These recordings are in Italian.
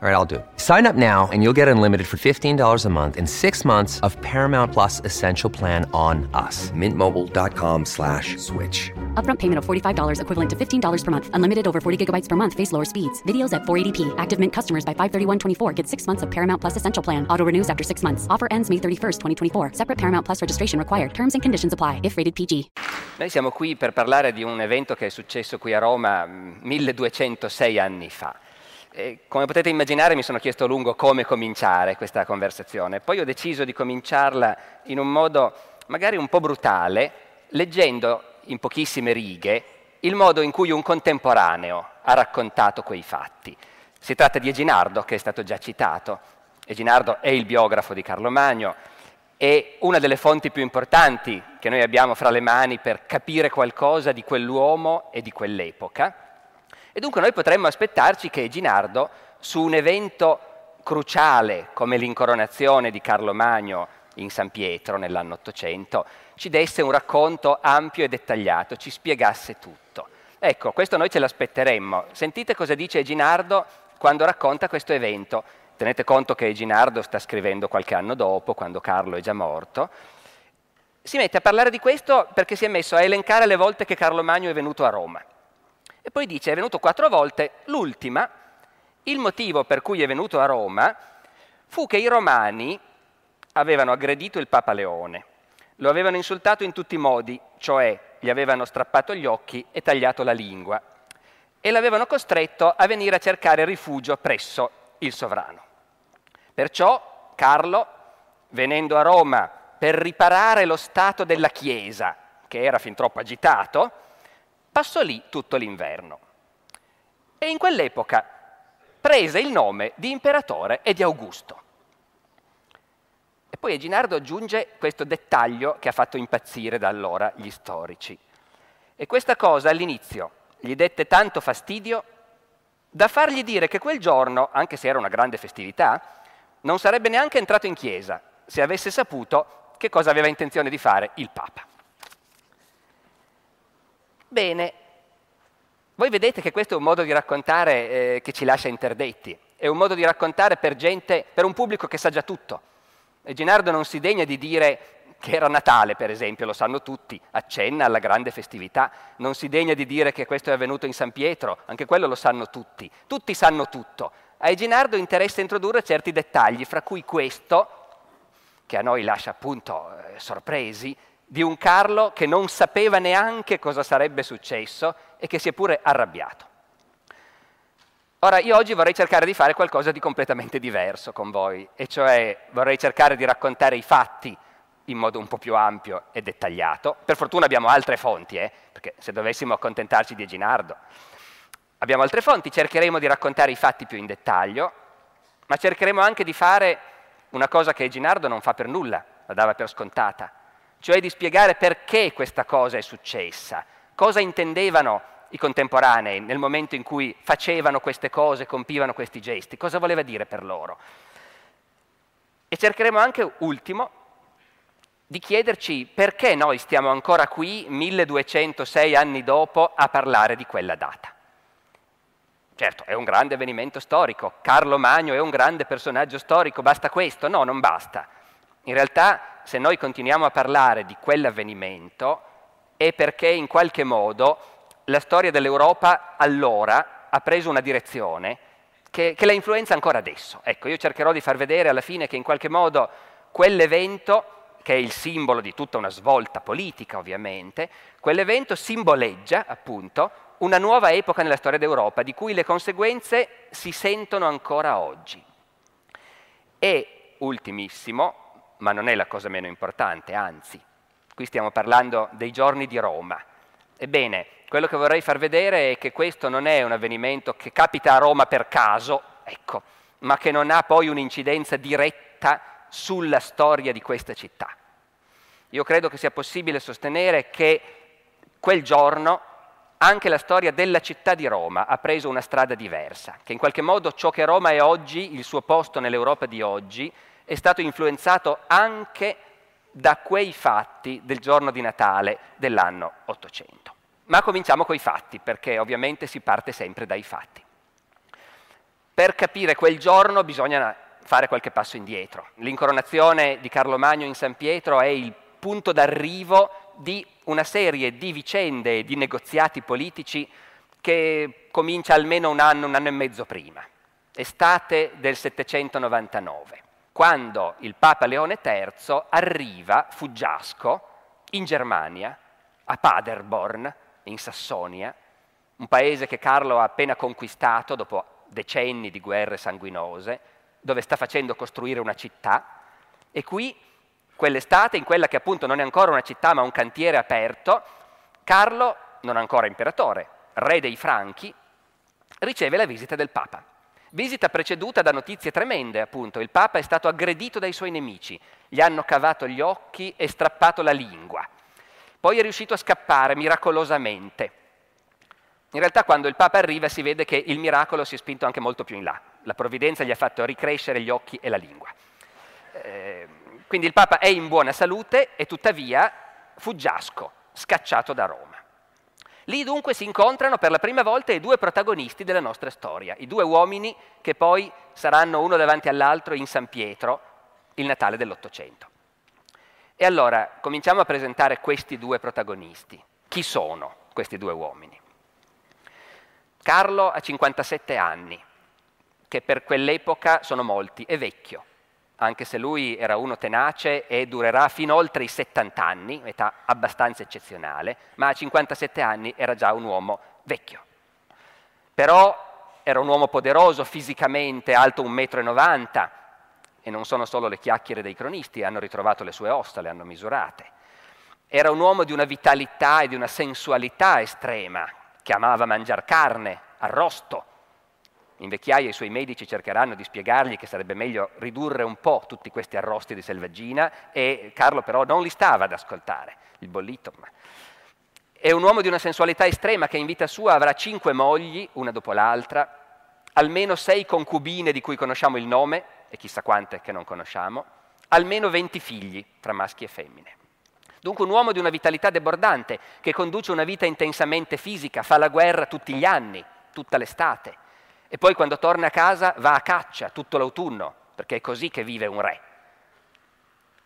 All right, I'll do it. Sign up now and you'll get unlimited for $15 a month in six months of Paramount Plus Essential Plan on us. Mintmobile.com slash switch. Upfront payment of $45 equivalent to $15 per month. Unlimited over 40 gigabytes per month. Face lower speeds. Videos at 480p. Active Mint customers by 531.24 get six months of Paramount Plus Essential Plan. Auto renews after six months. Offer ends May 31st, 2024. Separate Paramount Plus registration required. Terms and conditions apply if rated PG. Noi siamo qui per parlare di un evento che è successo qui a Roma mm, 1206 anni fa. E come potete immaginare mi sono chiesto a lungo come cominciare questa conversazione, poi ho deciso di cominciarla in un modo magari un po' brutale, leggendo in pochissime righe il modo in cui un contemporaneo ha raccontato quei fatti. Si tratta di Eginardo, che è stato già citato. Eginardo è il biografo di Carlo Magno, è una delle fonti più importanti che noi abbiamo fra le mani per capire qualcosa di quell'uomo e di quell'epoca. E dunque noi potremmo aspettarci che Ginardo, su un evento cruciale come l'incoronazione di Carlo Magno in San Pietro nell'anno 800, ci desse un racconto ampio e dettagliato, ci spiegasse tutto. Ecco, questo noi ce l'aspetteremmo. Sentite cosa dice Ginardo quando racconta questo evento. Tenete conto che Ginardo sta scrivendo qualche anno dopo, quando Carlo è già morto. Si mette a parlare di questo perché si è messo a elencare le volte che Carlo Magno è venuto a Roma. E poi dice è venuto quattro volte, l'ultima, il motivo per cui è venuto a Roma fu che i romani avevano aggredito il Papa Leone, lo avevano insultato in tutti i modi, cioè gli avevano strappato gli occhi e tagliato la lingua, e l'avevano costretto a venire a cercare rifugio presso il sovrano. Perciò Carlo, venendo a Roma per riparare lo stato della Chiesa, che era fin troppo agitato, passò lì tutto l'inverno. E in quell'epoca prese il nome di imperatore e di Augusto. E poi Eginardo aggiunge questo dettaglio che ha fatto impazzire da allora gli storici. E questa cosa all'inizio gli dette tanto fastidio da fargli dire che quel giorno, anche se era una grande festività, non sarebbe neanche entrato in chiesa se avesse saputo che cosa aveva intenzione di fare il Papa. Bene, voi vedete che questo è un modo di raccontare eh, che ci lascia interdetti, è un modo di raccontare per gente, per un pubblico che sa già tutto. E Ginardo non si degna di dire che era Natale, per esempio, lo sanno tutti, accenna alla grande festività, non si degna di dire che questo è avvenuto in San Pietro, anche quello lo sanno tutti, tutti sanno tutto. A Eginardo interessa introdurre certi dettagli, fra cui questo, che a noi lascia appunto eh, sorpresi, di un Carlo che non sapeva neanche cosa sarebbe successo e che si è pure arrabbiato. Ora, io oggi vorrei cercare di fare qualcosa di completamente diverso con voi, e cioè vorrei cercare di raccontare i fatti in modo un po' più ampio e dettagliato. Per fortuna abbiamo altre fonti, eh, perché se dovessimo accontentarci di Eginardo. Abbiamo altre fonti, cercheremo di raccontare i fatti più in dettaglio, ma cercheremo anche di fare una cosa che Eginardo non fa per nulla, la dava per scontata, cioè di spiegare perché questa cosa è successa, cosa intendevano i contemporanei nel momento in cui facevano queste cose, compivano questi gesti, cosa voleva dire per loro. E cercheremo anche, ultimo, di chiederci perché noi stiamo ancora qui, 1206 anni dopo, a parlare di quella data. Certo, è un grande avvenimento storico, Carlo Magno è un grande personaggio storico, basta questo? No, non basta. In realtà, se noi continuiamo a parlare di quell'avvenimento, è perché in qualche modo la storia dell'Europa allora ha preso una direzione che, che, la influenza ancora adesso. Ecco, io cercherò di far vedere alla fine che in qualche modo quell'evento, che è il simbolo di tutta una svolta politica ovviamente, quell'evento simboleggia appunto una nuova epoca nella storia d'Europa, di cui le conseguenze si sentono ancora oggi. E, ultimissimo, ma non è la cosa meno importante, anzi, qui stiamo parlando dei giorni di Roma. Ebbene, quello che vorrei far vedere è che questo non è un avvenimento che capita a Roma per caso, ecco, ma che non ha poi un'incidenza diretta sulla storia di questa città. Io credo che sia possibile sostenere che quel giorno anche la storia della città di Roma ha preso una strada diversa, che in qualche modo ciò che Roma è oggi, il suo posto nell'Europa di oggi, è stato influenzato anche da quei fatti del giorno di Natale dell'anno 800. Ma cominciamo coi fatti, perché ovviamente si parte sempre dai fatti. Per capire quel giorno bisogna fare qualche passo indietro. L'incoronazione di Carlo Magno in San Pietro è il punto d'arrivo di una serie di vicende e di negoziati politici che comincia almeno un anno, un anno e mezzo prima, estate del 799, quando il Papa Leone III arriva fuggiasco in Germania, a Paderborn, in Sassonia, un paese che Carlo ha appena conquistato dopo decenni di guerre sanguinose, dove sta facendo costruire una città, e qui, quell'estate, in quella che appunto non è ancora una città ma un cantiere aperto, Carlo, non ancora imperatore, re dei Franchi, riceve la visita del Papa. Visita preceduta da notizie tremende, appunto. Il Papa è stato aggredito dai suoi nemici, gli hanno cavato gli occhi e strappato la lingua. Poi è riuscito a scappare miracolosamente. In realtà quando il Papa arriva si vede che il miracolo si è spinto anche molto più in là. La provvidenza gli ha fatto ricrescere gli occhi e la lingua. Eh, quindi il Papa è in buona salute e tuttavia fuggiasco, scacciato da Roma. Lì dunque si incontrano per la prima volta i due protagonisti della nostra storia, i due uomini che poi saranno uno davanti all'altro in San Pietro, il Natale dell'Ottocento. E allora cominciamo a presentare questi due protagonisti. Chi sono questi due uomini? Carlo ha 57 anni, che per quell'epoca sono molti, è vecchio, anche se lui era uno tenace e durerà fino oltre i 70 anni, età abbastanza eccezionale, ma a 57 anni era già un uomo vecchio. Però era un uomo poderoso fisicamente, alto 1,90 m, e non sono solo le chiacchiere dei cronisti, hanno ritrovato le sue ossa, le hanno misurate. Era un uomo di una vitalità e di una sensualità estrema, che amava mangiare carne, arrosto. In vecchiaia i suoi medici cercheranno di spiegargli che sarebbe meglio ridurre un po' tutti questi arrosti di selvaggina e Carlo però non li stava ad ascoltare, il bollito. È un uomo di una sensualità estrema che in vita sua avrà cinque mogli, una dopo l'altra, almeno sei concubine di cui conosciamo il nome, e chissà quante che non conosciamo, almeno 20 figli tra maschi e femmine. Dunque un uomo di una vitalità debordante, che conduce una vita intensamente fisica, fa la guerra tutti gli anni, tutta l'estate, e poi quando torna a casa va a caccia tutto l'autunno, perché è così che vive un re.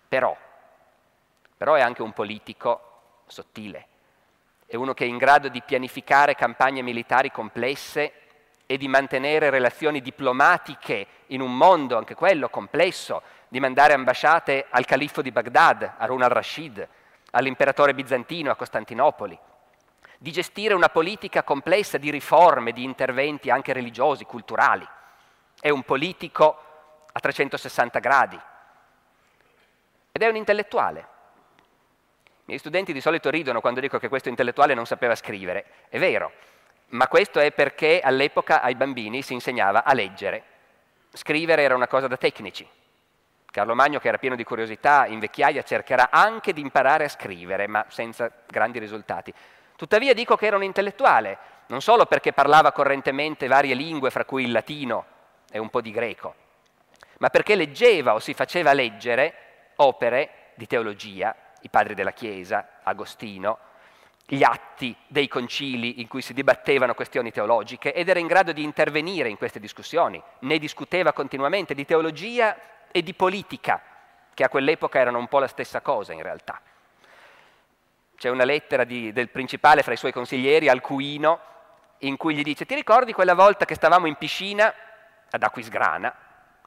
Però, però è anche un politico sottile, è uno che è in grado di pianificare campagne militari complesse e di mantenere relazioni diplomatiche in un mondo, anche quello complesso, di mandare ambasciate al califfo di Baghdad, Harun al-Rashid, all'imperatore bizantino a Costantinopoli, di gestire una politica complessa di riforme, di interventi anche religiosi, culturali. È un politico a 360 gradi ed è un intellettuale. I miei studenti di solito ridono quando dico che questo intellettuale non sapeva scrivere. È vero, ma questo è perché all'epoca ai bambini si insegnava a leggere. Scrivere era una cosa da tecnici. Carlo Magno, che era pieno di curiosità, in vecchiaia cercherà anche di imparare a scrivere, ma senza grandi risultati. Tuttavia dico che era un intellettuale, non solo perché parlava correntemente varie lingue, fra cui il latino e un po' di greco, ma perché leggeva o si faceva leggere opere di teologia, i padri della Chiesa, Agostino, gli atti dei concili in cui si dibattevano questioni teologiche ed era in grado di intervenire in queste discussioni, ne discuteva continuamente di teologia e di politica, che a quell'epoca erano un po' la stessa cosa in realtà. C'è una lettera di, del principale fra i suoi consiglieri, Alcuino, in cui gli dice ti ricordi quella volta che stavamo in piscina ad Aquisgrana,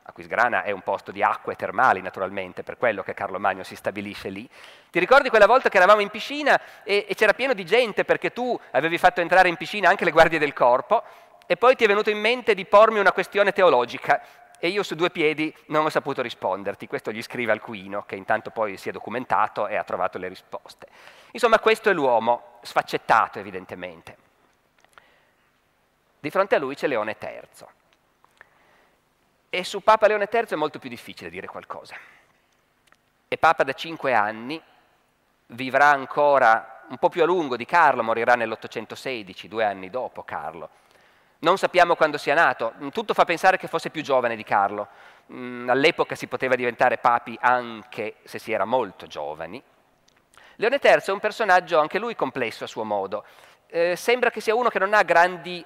Aquisgrana è un posto di acque termali naturalmente, per quello che Carlo Magno si stabilisce lì. Ti ricordi quella volta che eravamo in piscina e, e c'era pieno di gente perché tu avevi fatto entrare in piscina anche le guardie del corpo e poi ti è venuto in mente di pormi una questione teologica e io su due piedi non ho saputo risponderti. Questo gli scrive Alcuino, che intanto poi si è documentato e ha trovato le risposte. Insomma, questo è l'uomo, sfaccettato evidentemente. Di fronte a lui c'è Leone III. E su Papa Leone III è molto più difficile dire qualcosa. È Papa da cinque anni, vivrà ancora un po' più a lungo di Carlo, morirà nell'816, due anni dopo Carlo. Non sappiamo quando sia nato, tutto fa pensare che fosse più giovane di Carlo. Mm, all'epoca si poteva diventare papi anche se si era molto giovani. Leone III è un personaggio anche lui complesso a suo modo. Eh, sembra che sia uno che non ha grandi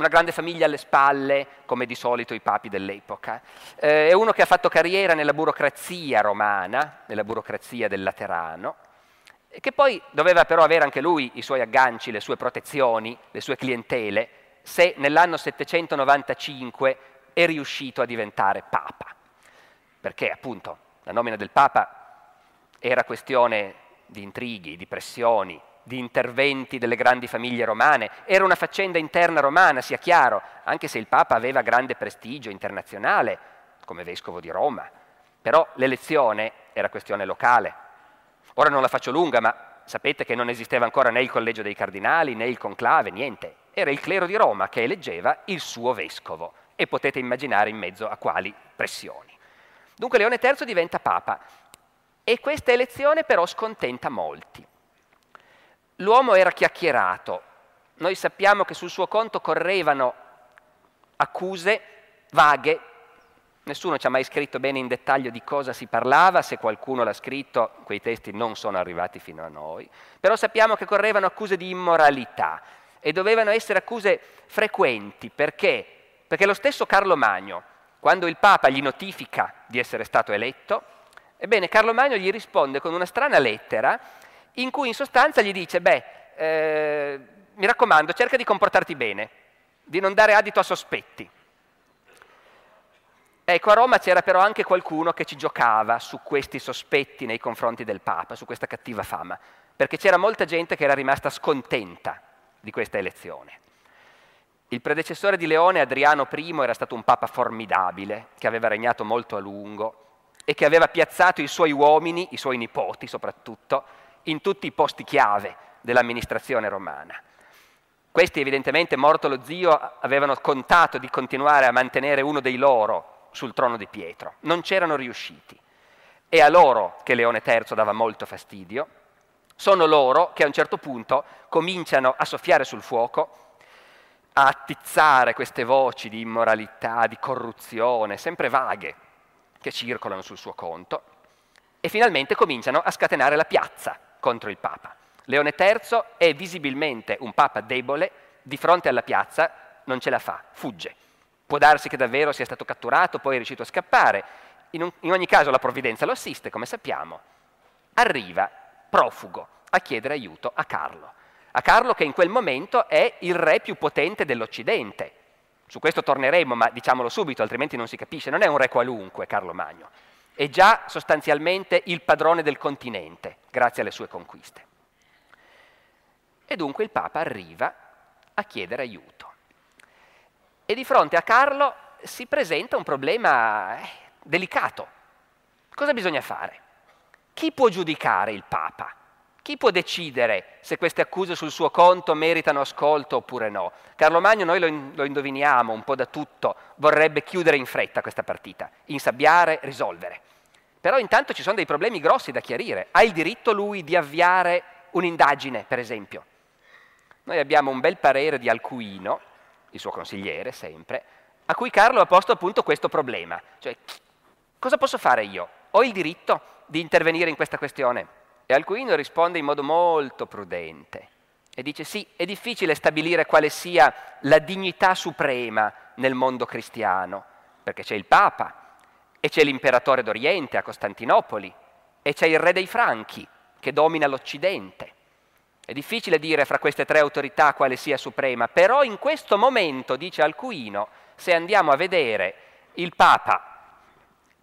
una grande famiglia alle spalle, come di solito i papi dell'epoca. Eh, è uno che ha fatto carriera nella burocrazia romana, nella burocrazia del Laterano, e che poi doveva però avere anche lui i suoi agganci, le sue protezioni, le sue clientele, se nell'anno 795 è riuscito a diventare papa. Perché appunto la nomina del papa era questione di intrighi, di pressioni, di interventi delle grandi famiglie romane, era una faccenda interna romana, sia chiaro, anche se il Papa aveva grande prestigio internazionale come vescovo di Roma, però l'elezione era questione locale. Ora non la faccio lunga, ma sapete che non esisteva ancora né il collegio dei cardinali né il conclave, niente, era il clero di Roma che eleggeva il suo vescovo e potete immaginare in mezzo a quali pressioni. Dunque Leone III diventa Papa e questa elezione però scontenta molti. L'uomo era chiacchierato, noi sappiamo che sul suo conto correvano accuse vaghe, nessuno ci ha mai scritto bene in dettaglio di cosa si parlava, se qualcuno l'ha scritto quei testi non sono arrivati fino a noi, però sappiamo che correvano accuse di immoralità e dovevano essere accuse frequenti, perché? Perché lo stesso Carlo Magno, quando il Papa gli notifica di essere stato eletto, ebbene Carlo Magno gli risponde con una strana lettera in cui in sostanza gli dice, beh, eh, mi raccomando, cerca di comportarti bene, di non dare adito a sospetti. Ecco, a Roma c'era però anche qualcuno che ci giocava su questi sospetti nei confronti del Papa, su questa cattiva fama, perché c'era molta gente che era rimasta scontenta di questa elezione. Il predecessore di Leone, Adriano I, era stato un papa formidabile, che aveva regnato molto a lungo e che aveva piazzato i suoi uomini, i suoi nipoti soprattutto, in tutti i posti chiave dell'amministrazione romana. Questi evidentemente, morto lo zio, avevano contato di continuare a mantenere uno dei loro sul trono di Pietro. Non c'erano riusciti. È a loro che Leone III dava molto fastidio. Sono loro che a un certo punto cominciano a soffiare sul fuoco, a attizzare queste voci di immoralità, di corruzione, sempre vaghe, che circolano sul suo conto, e finalmente cominciano a scatenare la piazza contro il Papa. Leone III è visibilmente un Papa debole, di fronte alla piazza non ce la fa, fugge. Può darsi che davvero sia stato catturato, poi è riuscito a scappare. In, un, in ogni caso la provvidenza lo assiste, come sappiamo. Arriva profugo a chiedere aiuto a Carlo. A Carlo che in quel momento è il re più potente dell'Occidente. Su questo torneremo, ma diciamolo subito, altrimenti non si capisce. Non è un re qualunque, Carlo Magno è già sostanzialmente il padrone del continente, grazie alle sue conquiste. E dunque il Papa arriva a chiedere aiuto. E di fronte a Carlo si presenta un problema eh, delicato. Cosa bisogna fare? Chi può giudicare il Papa? Chi può decidere se queste accuse sul suo conto meritano ascolto oppure no? Carlo Magno, noi lo, in, lo indoviniamo un po' da tutto, vorrebbe chiudere in fretta questa partita, insabbiare, risolvere. Però intanto ci sono dei problemi grossi da chiarire. Ha il diritto lui di avviare un'indagine, per esempio? Noi abbiamo un bel parere di Alcuino, il suo consigliere sempre, a cui Carlo ha posto appunto questo problema. Cioè, cosa posso fare io? Ho il diritto di intervenire in questa questione? E Alcuino risponde in modo molto prudente e dice sì, è difficile stabilire quale sia la dignità suprema nel mondo cristiano, perché c'è il Papa, e c'è l'imperatore d'Oriente a Costantinopoli, e c'è il re dei Franchi che domina l'Occidente. È difficile dire fra queste tre autorità quale sia suprema, però in questo momento, dice Alcuino, se andiamo a vedere, il Papa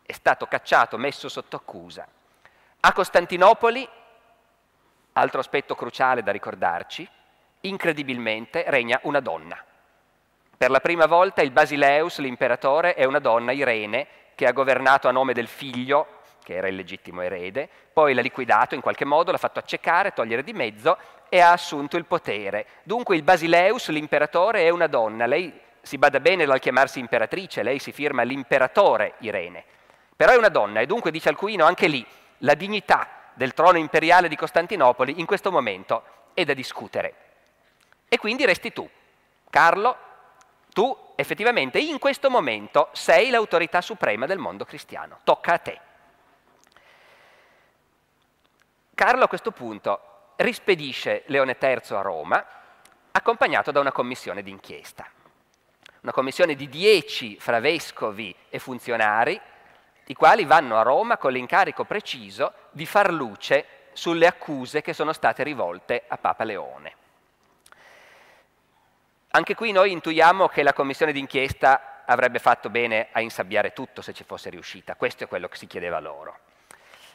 è stato cacciato, messo sotto accusa. A Costantinopoli, altro aspetto cruciale da ricordarci, incredibilmente regna una donna. Per la prima volta il Basileus, l'imperatore, è una donna, Irene, che ha governato a nome del figlio, che era il legittimo erede, poi l'ha liquidato in qualche modo, l'ha fatto accecare, togliere di mezzo e ha assunto il potere. Dunque il Basileus, l'imperatore, è una donna, lei si bada bene dal chiamarsi imperatrice, lei si firma l'imperatore Irene, però è una donna e dunque dice Alcuino anche lì la dignità del trono imperiale di Costantinopoli in questo momento è da discutere. E quindi resti tu, Carlo, tu effettivamente in questo momento sei l'autorità suprema del mondo cristiano, tocca a te. Carlo a questo punto rispedisce Leone III a Roma, accompagnato da una commissione d'inchiesta. Una commissione di dieci fra vescovi e funzionari, i quali vanno a Roma con l'incarico preciso di far luce sulle accuse che sono state rivolte a Papa Leone. Anche qui noi intuiamo che la commissione d'inchiesta avrebbe fatto bene a insabbiare tutto se ci fosse riuscita, questo è quello che si chiedeva loro.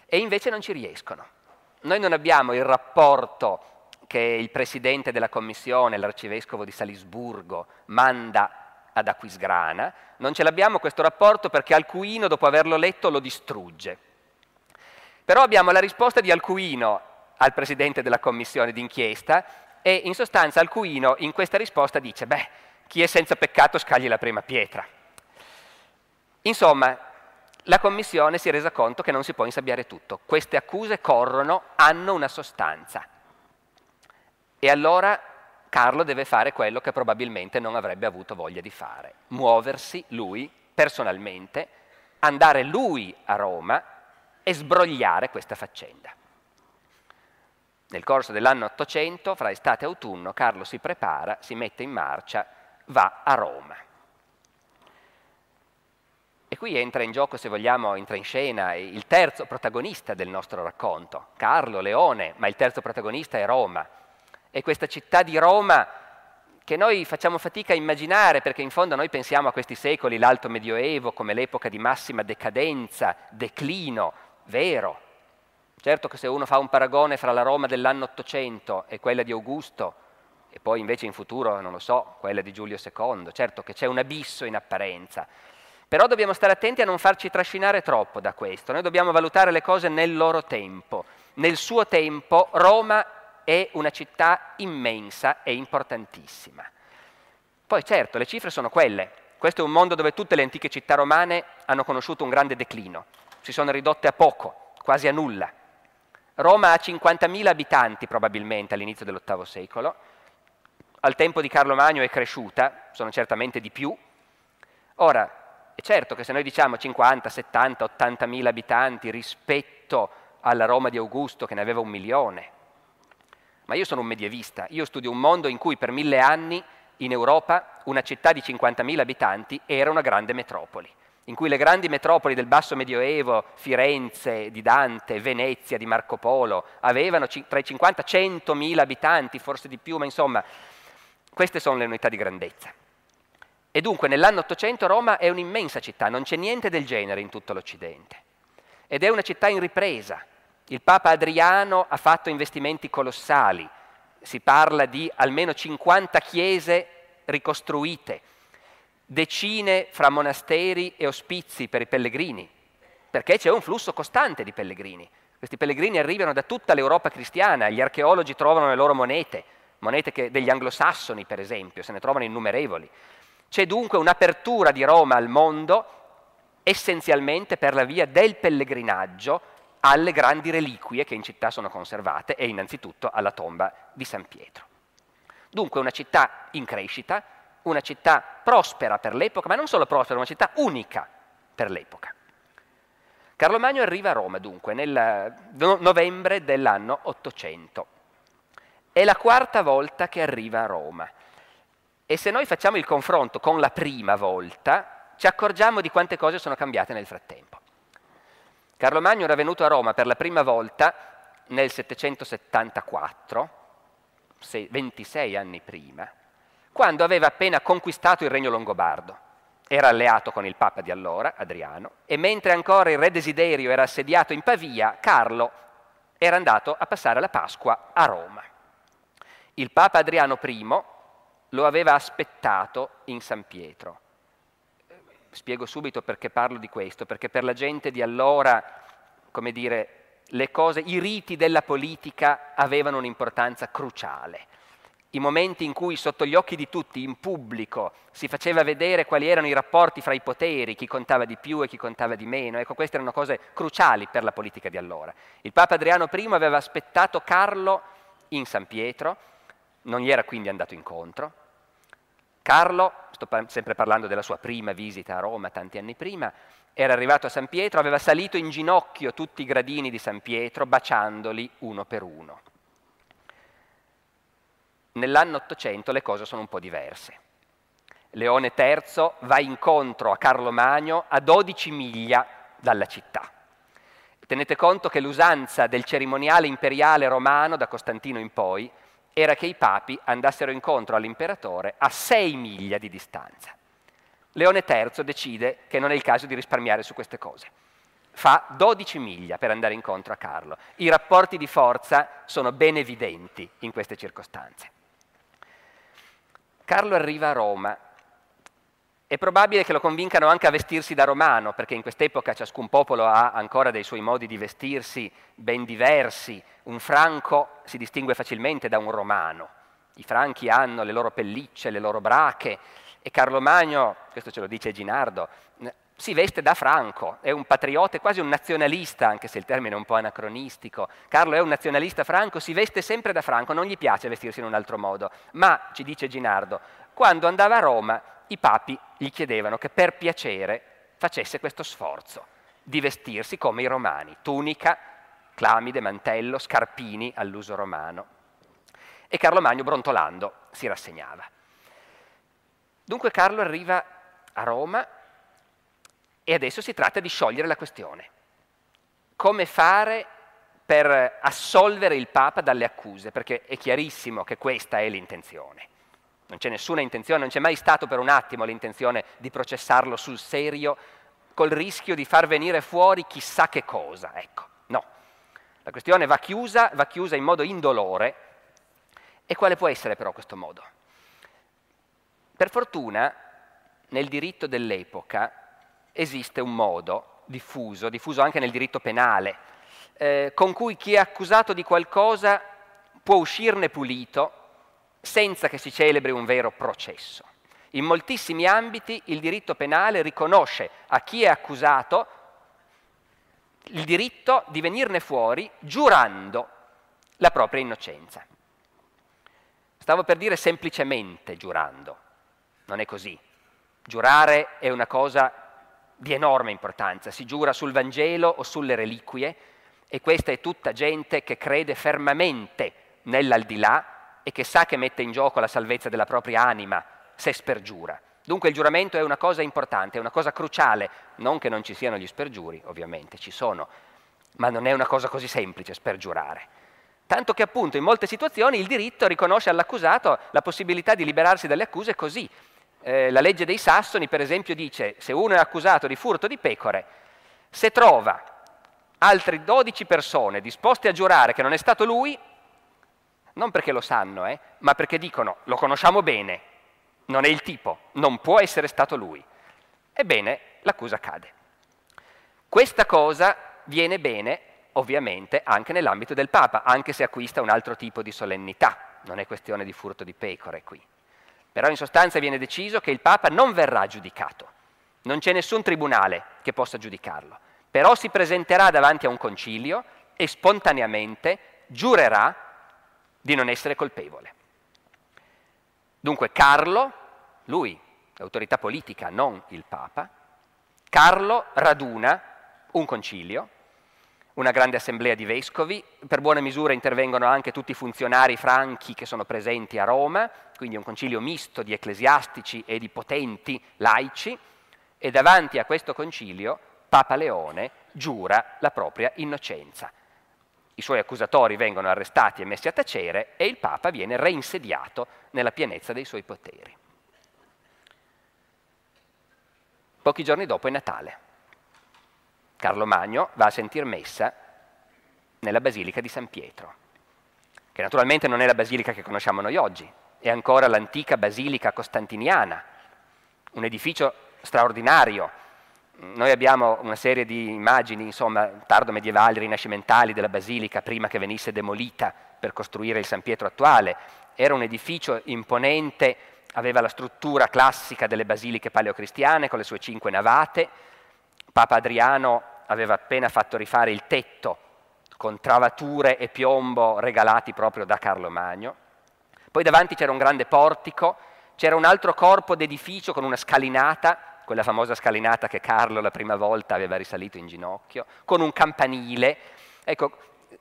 E invece non ci riescono. Noi non abbiamo il rapporto che il presidente della commissione, l'arcivescovo di Salisburgo, manda ad Aquisgrana, non ce l'abbiamo questo rapporto perché Alcuino, dopo averlo letto, lo distrugge. Però abbiamo la risposta di Alcuino al presidente della commissione d'inchiesta e in sostanza Alcuino in questa risposta dice, beh, chi è senza peccato scagli la prima pietra. Insomma, la Commissione si è resa conto che non si può insabbiare tutto. Queste accuse corrono, hanno una sostanza. E allora Carlo deve fare quello che probabilmente non avrebbe avuto voglia di fare, muoversi lui personalmente, andare lui a Roma e sbrogliare questa faccenda. Nel corso dell'anno 800, fra estate e autunno, Carlo si prepara, si mette in marcia, va a Roma. E qui entra in gioco, se vogliamo, entra in scena il terzo protagonista del nostro racconto, Carlo, Leone, ma il terzo protagonista è Roma. E questa città di Roma che noi facciamo fatica a immaginare perché in fondo noi pensiamo a questi secoli, l'alto medioevo, come l'epoca di massima decadenza, declino, vero, Certo che se uno fa un paragone fra la Roma dell'anno 800 e quella di Augusto, e poi invece in futuro, non lo so, quella di Giulio II, certo che c'è un abisso in apparenza. Però dobbiamo stare attenti a non farci trascinare troppo da questo, noi dobbiamo valutare le cose nel loro tempo. Nel suo tempo Roma è una città immensa e importantissima. Poi certo, le cifre sono quelle. Questo è un mondo dove tutte le antiche città romane hanno conosciuto un grande declino, si sono ridotte a poco, quasi a nulla. Roma ha 50.000 abitanti probabilmente all'inizio dell'VIII secolo, al tempo di Carlo Magno è cresciuta, sono certamente di più. Ora, è certo che se noi diciamo 50, 70, 80.000 abitanti rispetto alla Roma di Augusto che ne aveva un milione, ma io sono un medievista, io studio un mondo in cui per mille anni in Europa una città di 50.000 abitanti era una grande metropoli in cui le grandi metropoli del basso medioevo, Firenze di Dante, Venezia di Marco Polo, avevano tra i 50 e i 100 mila abitanti, forse di più, ma insomma, queste sono le unità di grandezza. E dunque nell'anno 800 Roma è un'immensa città, non c'è niente del genere in tutto l'Occidente. Ed è una città in ripresa. Il Papa Adriano ha fatto investimenti colossali, si parla di almeno 50 chiese ricostruite, decine fra monasteri e ospizi per i pellegrini, perché c'è un flusso costante di pellegrini. Questi pellegrini arrivano da tutta l'Europa cristiana, gli archeologi trovano le loro monete, monete degli anglosassoni per esempio, se ne trovano innumerevoli. C'è dunque un'apertura di Roma al mondo essenzialmente per la via del pellegrinaggio alle grandi reliquie che in città sono conservate e innanzitutto alla tomba di San Pietro. Dunque una città in crescita, una città prospera per l'epoca, ma non solo prospera, una città unica per l'epoca. Carlo Magno arriva a Roma dunque nel novembre dell'anno 800. È la quarta volta che arriva a Roma. E se noi facciamo il confronto con la prima volta, ci accorgiamo di quante cose sono cambiate nel frattempo. Carlo Magno era venuto a Roma per la prima volta nel 774, 26 anni prima, quando aveva appena conquistato il regno longobardo. Era alleato con il Papa di allora, Adriano, e mentre ancora il re Desiderio era assediato in Pavia, Carlo era andato a passare la Pasqua a Roma. Il Papa Adriano I lo aveva aspettato in San Pietro. Spiego subito perché parlo di questo, perché per la gente di allora, come dire, le cose, i riti della politica avevano un'importanza cruciale i momenti in cui sotto gli occhi di tutti, in pubblico, si faceva vedere quali erano i rapporti fra i poteri, chi contava di più e chi contava di meno. Ecco, queste erano cose cruciali per la politica di allora. Il Papa Adriano I aveva aspettato Carlo in San Pietro, non gli era quindi andato incontro, Carlo, sto sempre parlando della sua prima visita a Roma tanti anni prima, era arrivato a San Pietro, aveva salito in ginocchio tutti i gradini di San Pietro, baciandoli uno per uno. Nell'anno 800 le cose sono un po' diverse. Leone III va incontro a Carlo Magno a 12 miglia dalla città. Tenete conto che l'usanza del cerimoniale imperiale romano, da Costantino in poi, era che i papi andassero incontro all'imperatore a 6 miglia di distanza. Leone III decide che non è il caso di risparmiare su queste cose. Fa 12 miglia per andare incontro a Carlo. I rapporti di forza sono ben evidenti in queste circostanze. Carlo arriva a Roma è probabile che lo convincano anche a vestirsi da romano, perché in quest'epoca ciascun popolo ha ancora dei suoi modi di vestirsi ben diversi. Un franco si distingue facilmente da un romano. I franchi hanno le loro pellicce, le loro brache e Carlo Magno, questo ce lo dice Ginardo, si veste da franco, è un patriota, è quasi un nazionalista, anche se il termine è un po' anacronistico. Carlo è un nazionalista franco, si veste sempre da franco, non gli piace vestirsi in un altro modo. Ma, ci dice Ginardo, quando andava a Roma i papi gli chiedevano che per piacere facesse questo sforzo di vestirsi come i romani, tunica, clamide, mantello, scarpini all'uso romano. E Carlo Magno, brontolando, si rassegnava. Dunque Carlo arriva a Roma e adesso si tratta di sciogliere la questione. Come fare per assolvere il Papa dalle accuse? Perché è chiarissimo che questa è l'intenzione. Non c'è nessuna intenzione, non c'è mai stato per un attimo l'intenzione di processarlo sul serio col rischio di far venire fuori chissà che cosa. Ecco, no. La questione va chiusa, va chiusa in modo indolore. E quale può essere però questo modo? Per fortuna, nel diritto dell'epoca esiste un modo diffuso, diffuso anche nel diritto penale, eh, con cui chi è accusato di qualcosa può uscirne pulito senza che si celebri un vero processo. In moltissimi ambiti il diritto penale riconosce a chi è accusato il diritto di venirne fuori giurando la propria innocenza. Stavo per dire semplicemente giurando, non è così. Giurare è una cosa di enorme importanza, si giura sul Vangelo o sulle reliquie e questa è tutta gente che crede fermamente nell'aldilà e che sa che mette in gioco la salvezza della propria anima se spergiura. Dunque il giuramento è una cosa importante, è una cosa cruciale, non che non ci siano gli spergiuri, ovviamente ci sono, ma non è una cosa così semplice spergiurare. Tanto che appunto in molte situazioni il diritto riconosce all'accusato la possibilità di liberarsi dalle accuse così. Eh, la legge dei Sassoni, per esempio, dice se uno è accusato di furto di pecore, se trova altre 12 persone disposte a giurare che non è stato lui, non perché lo sanno, eh, ma perché dicono lo conosciamo bene, non è il tipo, non può essere stato lui. Ebbene, l'accusa cade. Questa cosa viene bene, ovviamente, anche nell'ambito del Papa, anche se acquista un altro tipo di solennità, non è questione di furto di pecore qui. Però in sostanza viene deciso che il Papa non verrà giudicato, non c'è nessun tribunale che possa giudicarlo, però si presenterà davanti a un concilio e spontaneamente giurerà di non essere colpevole. Dunque Carlo, lui, l'autorità politica, non il Papa, Carlo raduna un concilio, una grande assemblea di vescovi, per buona misura intervengono anche tutti i funzionari franchi che sono presenti a Roma, quindi un concilio misto di ecclesiastici e di potenti laici, e davanti a questo concilio Papa Leone giura la propria innocenza i suoi accusatori vengono arrestati e messi a tacere e il Papa viene reinsediato nella pienezza dei suoi poteri. Pochi giorni dopo è Natale. Carlo Magno va a sentir messa nella Basilica di San Pietro, che naturalmente non è la basilica che conosciamo noi oggi, è ancora l'antica Basilica Costantiniana, un edificio straordinario, noi abbiamo una serie di immagini, insomma, tardo medievali, rinascimentali della basilica prima che venisse demolita per costruire il San Pietro attuale. Era un edificio imponente, aveva la struttura classica delle basiliche paleocristiane con le sue cinque navate. Papa Adriano aveva appena fatto rifare il tetto con travature e piombo regalati proprio da Carlo Magno. Poi davanti c'era un grande portico c'era un altro corpo d'edificio con una scalinata, quella famosa scalinata che Carlo la prima volta aveva risalito in ginocchio, con un campanile. Ecco,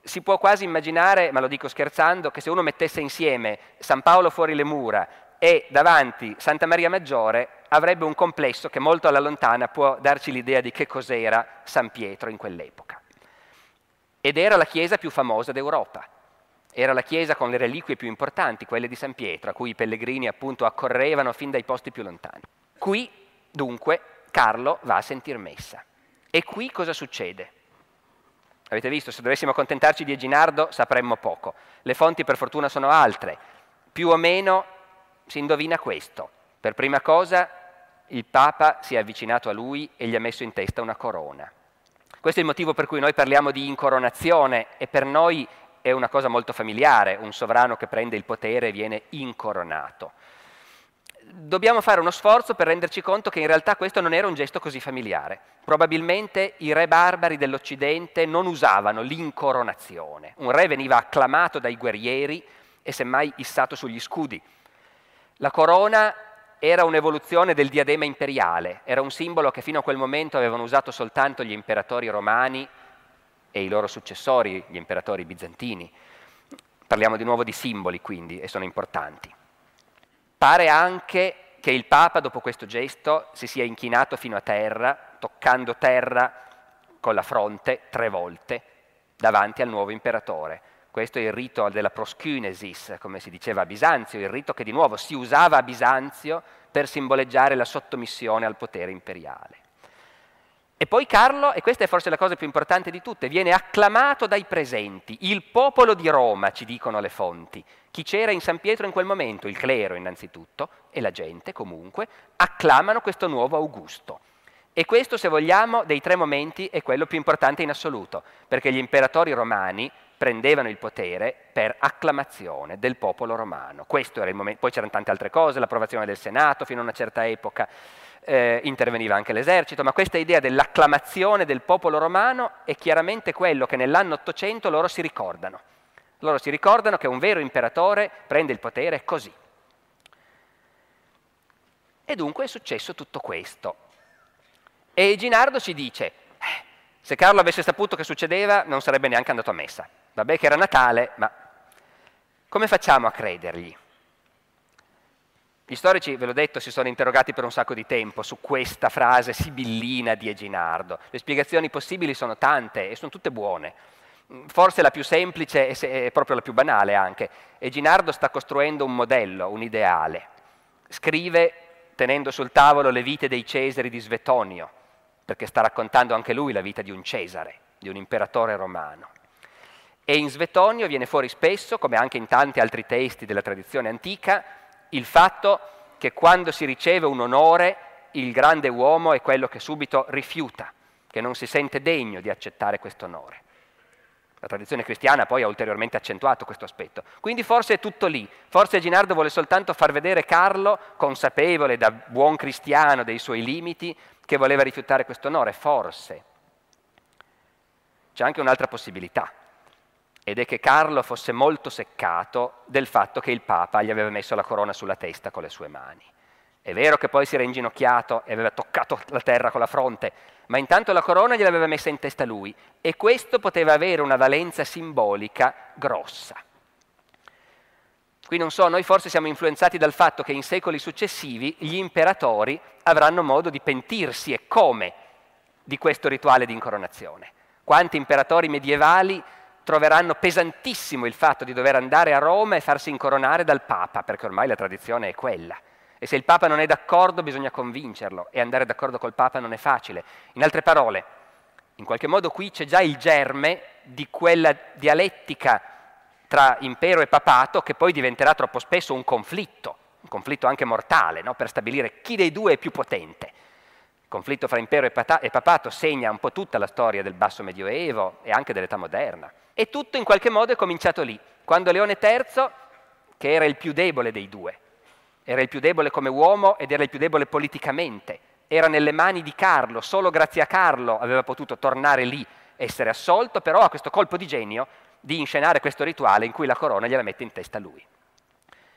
si può quasi immaginare, ma lo dico scherzando, che se uno mettesse insieme San Paolo fuori le mura e davanti Santa Maria Maggiore avrebbe un complesso che molto alla lontana può darci l'idea di che cos'era San Pietro in quell'epoca. Ed era la chiesa più famosa d'Europa. Era la chiesa con le reliquie più importanti, quelle di San Pietro, a cui i pellegrini appunto accorrevano fin dai posti più lontani. Qui, dunque, Carlo va a sentir messa. E qui cosa succede? Avete visto, se dovessimo accontentarci di Eginardo sapremmo poco. Le fonti per fortuna sono altre. Più o meno si indovina questo. Per prima cosa il Papa si è avvicinato a lui e gli ha messo in testa una corona. Questo è il motivo per cui noi parliamo di incoronazione e per noi è una cosa molto familiare, un sovrano che prende il potere e viene incoronato. Dobbiamo fare uno sforzo per renderci conto che in realtà questo non era un gesto così familiare. Probabilmente i re barbari dell'Occidente non usavano l'incoronazione. Un re veniva acclamato dai guerrieri e semmai issato sugli scudi. La corona era un'evoluzione del diadema imperiale, era un simbolo che fino a quel momento avevano usato soltanto gli imperatori romani e i loro successori, gli imperatori bizantini. Parliamo di nuovo di simboli quindi e sono importanti. Pare anche che il Papa dopo questo gesto si sia inchinato fino a terra, toccando terra con la fronte tre volte davanti al nuovo imperatore. Questo è il rito della proskynesis, come si diceva a Bisanzio, il rito che di nuovo si usava a Bisanzio per simboleggiare la sottomissione al potere imperiale. E poi Carlo, e questa è forse la cosa più importante di tutte, viene acclamato dai presenti. Il popolo di Roma, ci dicono le fonti. Chi c'era in San Pietro in quel momento? Il clero innanzitutto, e la gente comunque, acclamano questo nuovo Augusto. E questo, se vogliamo, dei tre momenti è quello più importante in assoluto, perché gli imperatori romani prendevano il potere per acclamazione del popolo romano. Questo era il momento, poi c'erano tante altre cose, l'approvazione del Senato fino a una certa epoca, eh, interveniva anche l'esercito, ma questa idea dell'acclamazione del popolo romano è chiaramente quello che nell'anno 800 loro si ricordano. Loro si ricordano che un vero imperatore prende il potere così. E dunque è successo tutto questo. E Ginardo ci dice, eh, se Carlo avesse saputo che succedeva non sarebbe neanche andato a messa. Vabbè che era Natale, ma come facciamo a credergli? Gli storici, ve l'ho detto, si sono interrogati per un sacco di tempo su questa frase sibillina di Eginardo. Le spiegazioni possibili sono tante e sono tutte buone. Forse la più semplice è proprio la più banale anche. Eginardo sta costruendo un modello, un ideale. Scrive tenendo sul tavolo le vite dei Cesari di Svetonio, perché sta raccontando anche lui la vita di un Cesare, di un imperatore romano. E in Svetonio viene fuori spesso, come anche in tanti altri testi della tradizione antica, il fatto che quando si riceve un onore il grande uomo è quello che subito rifiuta, che non si sente degno di accettare questo onore. La tradizione cristiana poi ha ulteriormente accentuato questo aspetto. Quindi forse è tutto lì. Forse Ginardo vuole soltanto far vedere Carlo, consapevole da buon cristiano dei suoi limiti, che voleva rifiutare questo onore. Forse. C'è anche un'altra possibilità ed è che Carlo fosse molto seccato del fatto che il Papa gli aveva messo la corona sulla testa con le sue mani. È vero che poi si era inginocchiato e aveva toccato la terra con la fronte, ma intanto la corona gliel'aveva messa in testa lui e questo poteva avere una valenza simbolica grossa. Qui non so, noi forse siamo influenzati dal fatto che in secoli successivi gli imperatori avranno modo di pentirsi e come di questo rituale di incoronazione. Quanti imperatori medievali troveranno pesantissimo il fatto di dover andare a Roma e farsi incoronare dal Papa, perché ormai la tradizione è quella. E se il Papa non è d'accordo bisogna convincerlo e andare d'accordo col Papa non è facile. In altre parole, in qualche modo qui c'è già il germe di quella dialettica tra impero e papato che poi diventerà troppo spesso un conflitto, un conflitto anche mortale, no? per stabilire chi dei due è più potente. Conflitto fra impero e papato segna un po' tutta la storia del basso medioevo e anche dell'età moderna. E tutto in qualche modo è cominciato lì, quando Leone III, che era il più debole dei due, era il più debole come uomo ed era il più debole politicamente, era nelle mani di Carlo, solo grazie a Carlo aveva potuto tornare lì, essere assolto, però ha questo colpo di genio di inscenare questo rituale in cui la corona gliela mette in testa lui.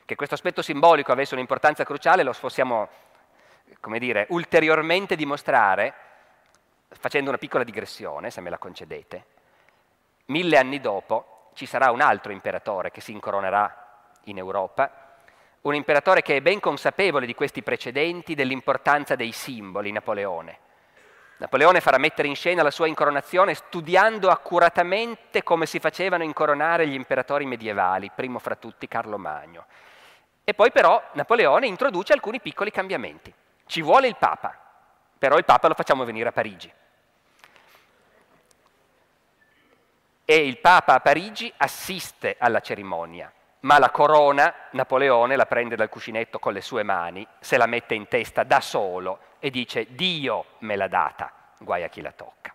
Che questo aspetto simbolico avesse un'importanza cruciale lo possiamo, come dire, ulteriormente dimostrare facendo una piccola digressione, se me la concedete. Mille anni dopo ci sarà un altro imperatore che si incoronerà in Europa, un imperatore che è ben consapevole di questi precedenti, dell'importanza dei simboli, Napoleone. Napoleone farà mettere in scena la sua incoronazione studiando accuratamente come si facevano incoronare gli imperatori medievali, primo fra tutti Carlo Magno. E poi però Napoleone introduce alcuni piccoli cambiamenti. Ci vuole il Papa, però il Papa lo facciamo venire a Parigi. E il Papa a Parigi assiste alla cerimonia, ma la corona Napoleone la prende dal cuscinetto con le sue mani, se la mette in testa da solo e dice Dio me l'ha data, guai a chi la tocca.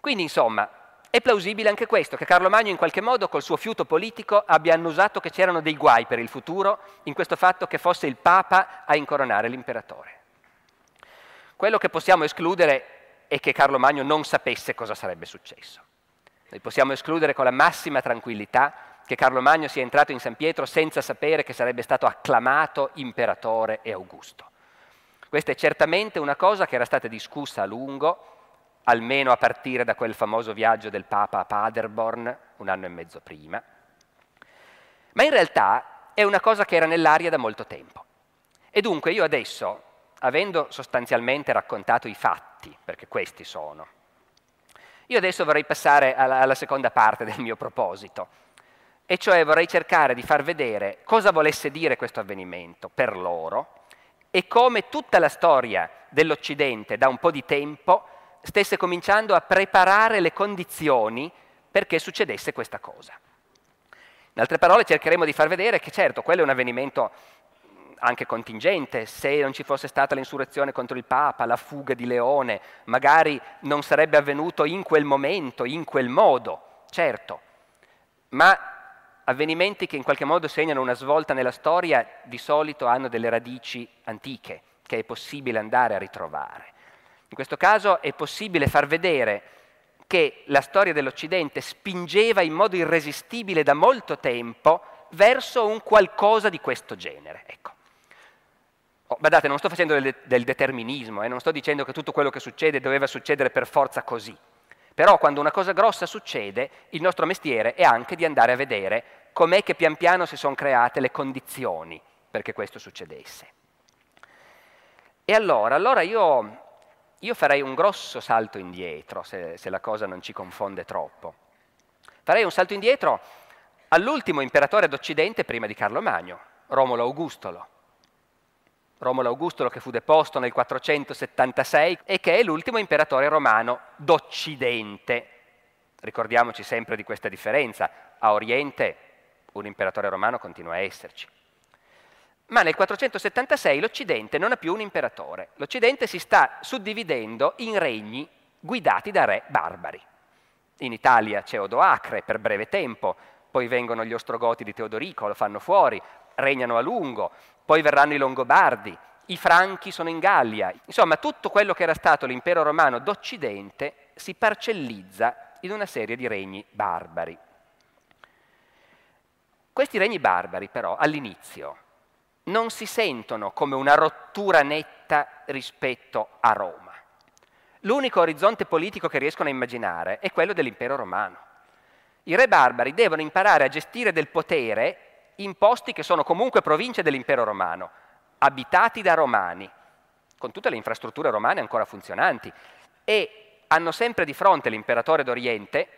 Quindi insomma è plausibile anche questo, che Carlo Magno in qualche modo col suo fiuto politico abbia annusato che c'erano dei guai per il futuro in questo fatto che fosse il Papa a incoronare l'imperatore. Quello che possiamo escludere è che Carlo Magno non sapesse cosa sarebbe successo. Noi possiamo escludere con la massima tranquillità che Carlo Magno sia entrato in San Pietro senza sapere che sarebbe stato acclamato imperatore e augusto. Questa è certamente una cosa che era stata discussa a lungo, almeno a partire da quel famoso viaggio del Papa a Paderborn un anno e mezzo prima, ma in realtà è una cosa che era nell'aria da molto tempo. E dunque io adesso, avendo sostanzialmente raccontato i fatti, perché questi sono, io adesso vorrei passare alla, alla seconda parte del mio proposito, e cioè vorrei cercare di far vedere cosa volesse dire questo avvenimento per loro e come tutta la storia dell'Occidente da un po' di tempo stesse cominciando a preparare le condizioni perché succedesse questa cosa. In altre parole cercheremo di far vedere che certo, quello è un avvenimento anche contingente, se non ci fosse stata l'insurrezione contro il Papa, la fuga di Leone, magari non sarebbe avvenuto in quel momento, in quel modo, certo, ma avvenimenti che in qualche modo segnano una svolta nella storia di solito hanno delle radici antiche che è possibile andare a ritrovare. In questo caso è possibile far vedere che la storia dell'Occidente spingeva in modo irresistibile da molto tempo verso un qualcosa di questo genere. Ecco. Oh, badate, non sto facendo del, del determinismo, eh, non sto dicendo che tutto quello che succede doveva succedere per forza così. Però quando una cosa grossa succede, il nostro mestiere è anche di andare a vedere com'è che pian piano si sono create le condizioni perché questo succedesse. E allora, allora io io farei un grosso salto indietro, se, se la cosa non ci confonde troppo. Farei un salto indietro all'ultimo imperatore d'Occidente prima di Carlo Magno, Romolo Augustolo. Romolo Augustolo che fu deposto nel 476 e che è l'ultimo imperatore romano d'Occidente. Ricordiamoci sempre di questa differenza. A Oriente un imperatore romano continua a esserci ma nel 476 l'Occidente non ha più un imperatore. L'Occidente si sta suddividendo in regni guidati da re barbari. In Italia c'è Odoacre per breve tempo, poi vengono gli Ostrogoti di Teodorico, lo fanno fuori, regnano a lungo, poi verranno i Longobardi, i Franchi sono in Gallia. Insomma, tutto quello che era stato l'impero romano d'Occidente si parcellizza in una serie di regni barbari. Questi regni barbari però all'inizio non si sentono come una rottura netta rispetto a Roma. L'unico orizzonte politico che riescono a immaginare è quello dell'impero romano. I re barbari devono imparare a gestire del potere in posti che sono comunque province dell'impero romano, abitati da romani, con tutte le infrastrutture romane ancora funzionanti, e hanno sempre di fronte l'imperatore d'Oriente,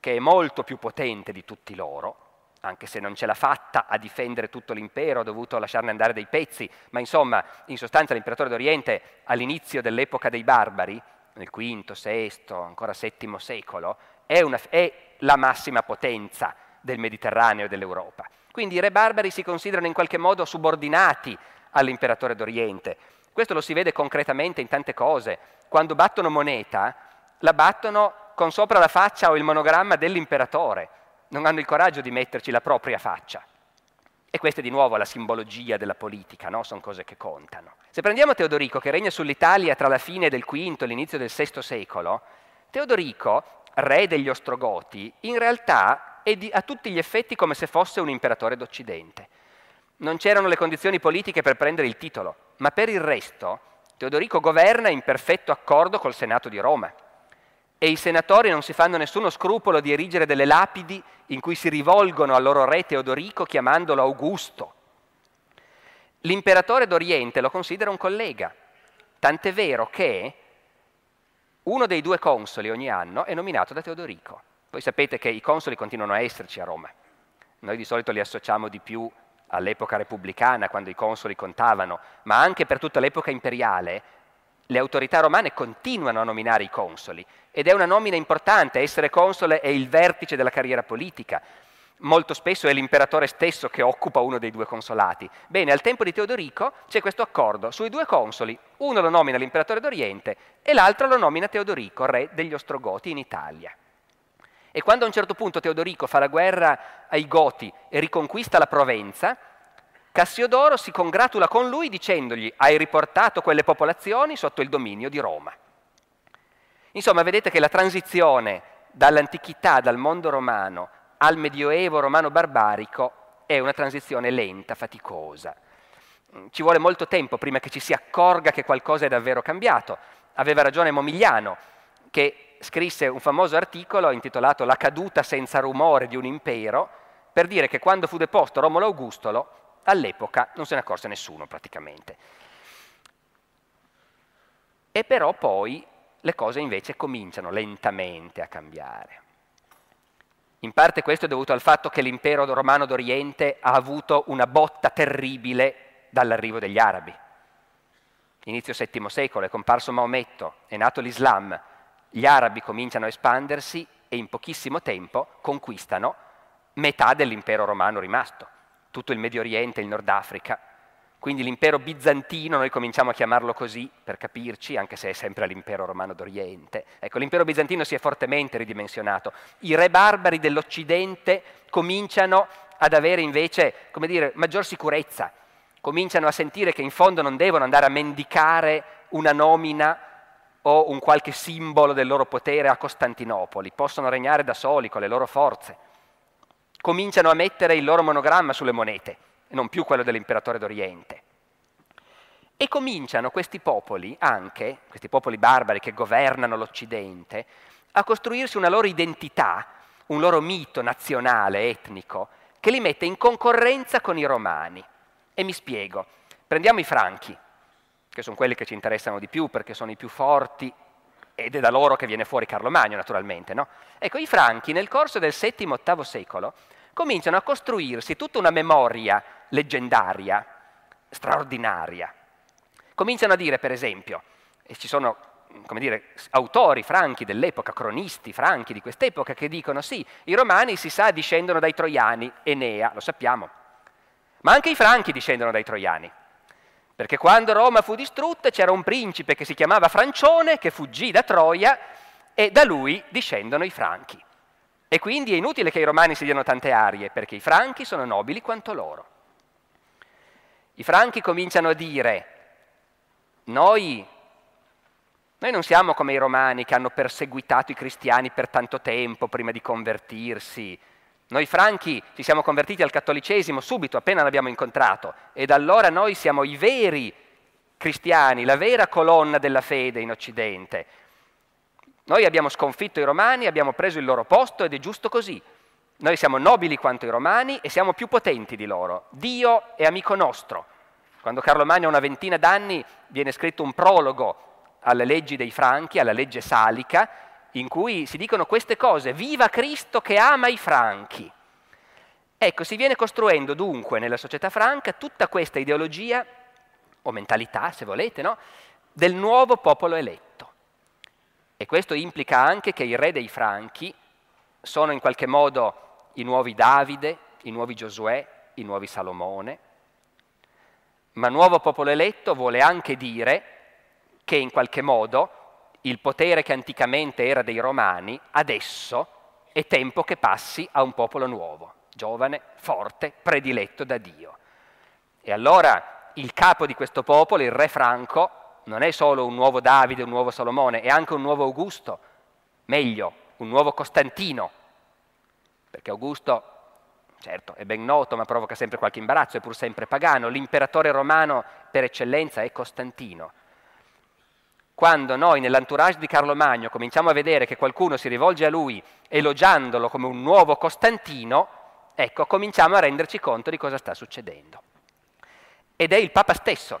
che è molto più potente di tutti loro, anche se non ce l'ha fatta a difendere tutto l'impero, ha dovuto lasciarne andare dei pezzi, ma insomma, in sostanza l'imperatore d'Oriente all'inizio dell'epoca dei barbari, nel V, VI, ancora VII secolo, è, una, è la massima potenza del Mediterraneo e dell'Europa. Quindi i re barbari si considerano in qualche modo subordinati all'imperatore d'Oriente. Questo lo si vede concretamente in tante cose. Quando battono moneta, la battono con sopra la faccia o il monogramma dell'imperatore non hanno il coraggio di metterci la propria faccia. E questa è di nuovo la simbologia della politica, no? sono cose che contano. Se prendiamo Teodorico, che regna sull'Italia tra la fine del V e l'inizio del VI secolo, Teodorico, re degli Ostrogoti, in realtà è di, a tutti gli effetti come se fosse un imperatore d'Occidente. non c'erano le condizioni politiche per prendere il titolo, ma per il resto Teodorico governa in perfetto accordo col Senato di Roma e i senatori non si fanno nessuno scrupolo di erigere delle lapidi in cui si rivolgono al loro re Teodorico chiamandolo Augusto. L'imperatore d'Oriente lo considera un collega, tant'è vero che uno dei due consoli ogni anno è nominato da Teodorico. Voi sapete che i consoli continuano a esserci a Roma. Noi di solito li associamo di più all'epoca repubblicana, quando i consoli contavano, ma anche per tutta l'epoca imperiale, le autorità romane continuano a nominare i consoli ed è una nomina importante, essere console è il vertice della carriera politica. Molto spesso è l'imperatore stesso che occupa uno dei due consolati. Bene, al tempo di Teodorico c'è questo accordo sui due consoli, uno lo nomina l'imperatore d'Oriente e l'altro lo nomina Teodorico, re degli Ostrogoti in Italia. E quando a un certo punto Teodorico fa la guerra ai Goti e riconquista la Provenza, Cassiodoro si congratula con lui dicendogli hai riportato quelle popolazioni sotto il dominio di Roma. Insomma, vedete che la transizione dall'antichità, dal mondo romano, al medioevo romano barbarico è una transizione lenta, faticosa. Ci vuole molto tempo prima che ci si accorga che qualcosa è davvero cambiato. Aveva ragione Momigliano, che scrisse un famoso articolo intitolato La caduta senza rumore di un impero, per dire che quando fu deposto Romolo Augustolo, all'epoca non se ne accorse nessuno praticamente. E però poi le cose invece cominciano lentamente a cambiare. In parte questo è dovuto al fatto che l'impero romano d'Oriente ha avuto una botta terribile dall'arrivo degli arabi. Inizio VII secolo è comparso Maometto, è nato l'Islam, gli arabi cominciano a espandersi e in pochissimo tempo conquistano metà dell'impero romano rimasto, tutto il Medio Oriente, il Nord Africa. Quindi l'impero bizantino, noi cominciamo a chiamarlo così per capirci, anche se è sempre l'impero romano d'Oriente. Ecco, l'impero bizantino si è fortemente ridimensionato. I re barbari dell'Occidente cominciano ad avere invece, come dire, maggior sicurezza, cominciano a sentire che in fondo non devono andare a mendicare una nomina o un qualche simbolo del loro potere a Costantinopoli, possono regnare da soli con le loro forze. Cominciano a mettere il loro monogramma sulle monete, e non più quello dell'imperatore d'Oriente. E cominciano questi popoli, anche questi popoli barbari che governano l'Occidente, a costruirsi una loro identità, un loro mito nazionale, etnico, che li mette in concorrenza con i romani. E mi spiego. Prendiamo i franchi, che sono quelli che ci interessano di più perché sono i più forti ed è da loro che viene fuori Carlo Magno naturalmente. No? Ecco, i franchi nel corso del VII-VIII secolo cominciano a costruirsi tutta una memoria leggendaria, straordinaria. Cominciano a dire, per esempio, e ci sono come dire, autori franchi dell'epoca, cronisti franchi di quest'epoca, che dicono sì, i romani si sa discendono dai troiani, Enea, lo sappiamo, ma anche i franchi discendono dai troiani. Perché quando Roma fu distrutta c'era un principe che si chiamava Francione che fuggì da Troia e da lui discendono i franchi. E quindi è inutile che i romani si diano tante arie, perché i franchi sono nobili quanto loro. I franchi cominciano a dire, noi, noi non siamo come i romani che hanno perseguitato i cristiani per tanto tempo prima di convertirsi, noi franchi ci siamo convertiti al cattolicesimo subito, appena l'abbiamo incontrato, e da allora noi siamo i veri cristiani, la vera colonna della fede in Occidente. Noi abbiamo sconfitto i romani, abbiamo preso il loro posto ed è giusto così. Noi siamo nobili quanto i romani e siamo più potenti di loro. Dio è amico nostro. Quando Carlo Magno ha una ventina d'anni viene scritto un prologo alle leggi dei Franchi, alla legge salica, in cui si dicono queste cose, viva Cristo che ama i franchi. Ecco, si viene costruendo dunque nella società franca tutta questa ideologia, o mentalità se volete, no? del nuovo popolo eletto. E questo implica anche che i re dei franchi sono in qualche modo i nuovi Davide, i nuovi Giosuè, i nuovi Salomone, ma nuovo popolo eletto vuole anche dire che in qualche modo il potere che anticamente era dei romani, adesso è tempo che passi a un popolo nuovo, giovane, forte, prediletto da Dio. E allora il capo di questo popolo, il re Franco, non è solo un nuovo Davide, un nuovo Salomone, è anche un nuovo Augusto, meglio, un nuovo Costantino, perché Augusto certo, è ben noto, ma provoca sempre qualche imbarazzo, è pur sempre pagano. L'imperatore romano per eccellenza è Costantino. Quando noi nell'entourage di Carlo Magno cominciamo a vedere che qualcuno si rivolge a lui elogiandolo come un nuovo Costantino, ecco, cominciamo a renderci conto di cosa sta succedendo. Ed è il Papa stesso.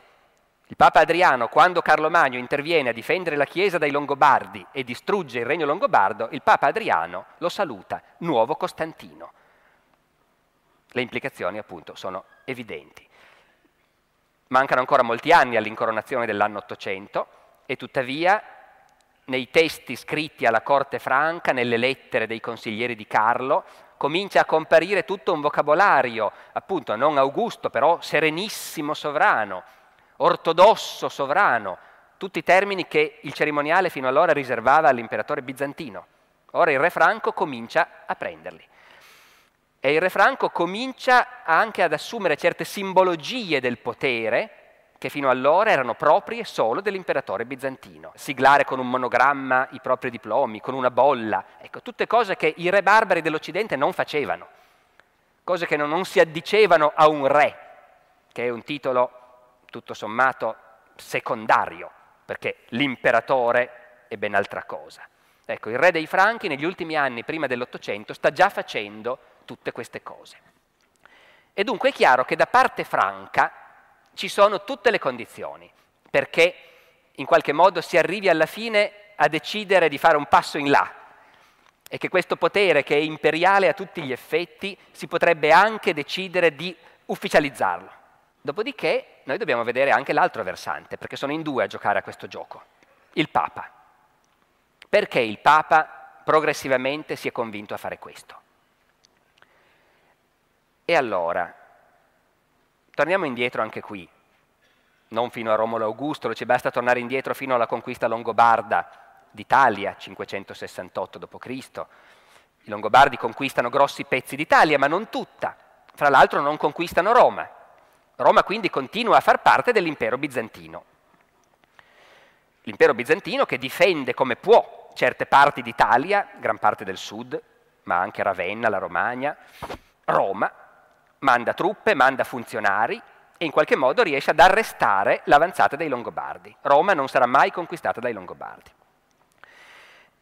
Il Papa Adriano, quando Carlo Magno interviene a difendere la Chiesa dai Longobardi e distrugge il regno longobardo, il Papa Adriano lo saluta, nuovo Costantino. Le implicazioni appunto sono evidenti. Mancano ancora molti anni all'incoronazione dell'anno 800 e tuttavia nei testi scritti alla corte franca, nelle lettere dei consiglieri di Carlo, comincia a comparire tutto un vocabolario, appunto non Augusto, però serenissimo sovrano, ortodosso sovrano, tutti i termini che il cerimoniale fino allora riservava all'imperatore bizantino. Ora il re Franco comincia a prenderli. E il re Franco comincia anche ad assumere certe simbologie del potere che fino allora erano proprie solo dell'imperatore bizantino. Siglare con un monogramma i propri diplomi, con una bolla, ecco, tutte cose che i re barbari dell'Occidente non facevano, cose che non, non si addicevano a un re, che è un titolo tutto sommato secondario, perché l'imperatore è ben altra cosa. Ecco, il re dei Franchi negli ultimi anni, prima dell'Ottocento, sta già facendo tutte queste cose. E dunque è chiaro che da parte franca ci sono tutte le condizioni perché in qualche modo si arrivi alla fine a decidere di fare un passo in là e che questo potere che è imperiale a tutti gli effetti si potrebbe anche decidere di ufficializzarlo. Dopodiché noi dobbiamo vedere anche l'altro versante, perché sono in due a giocare a questo gioco. Il Papa. Perché il Papa progressivamente si è convinto a fare questo? E allora, torniamo indietro anche qui, non fino a Romolo Augusto, ci basta tornare indietro fino alla conquista longobarda d'Italia, 568 d.C. I Longobardi conquistano grossi pezzi d'Italia, ma non tutta. Fra l'altro non conquistano Roma. Roma quindi continua a far parte dell'impero bizantino. L'impero bizantino che difende come può certe parti d'Italia, gran parte del sud, ma anche Ravenna, la Romagna, Roma, manda truppe, manda funzionari e in qualche modo riesce ad arrestare l'avanzata dei Longobardi. Roma non sarà mai conquistata dai Longobardi.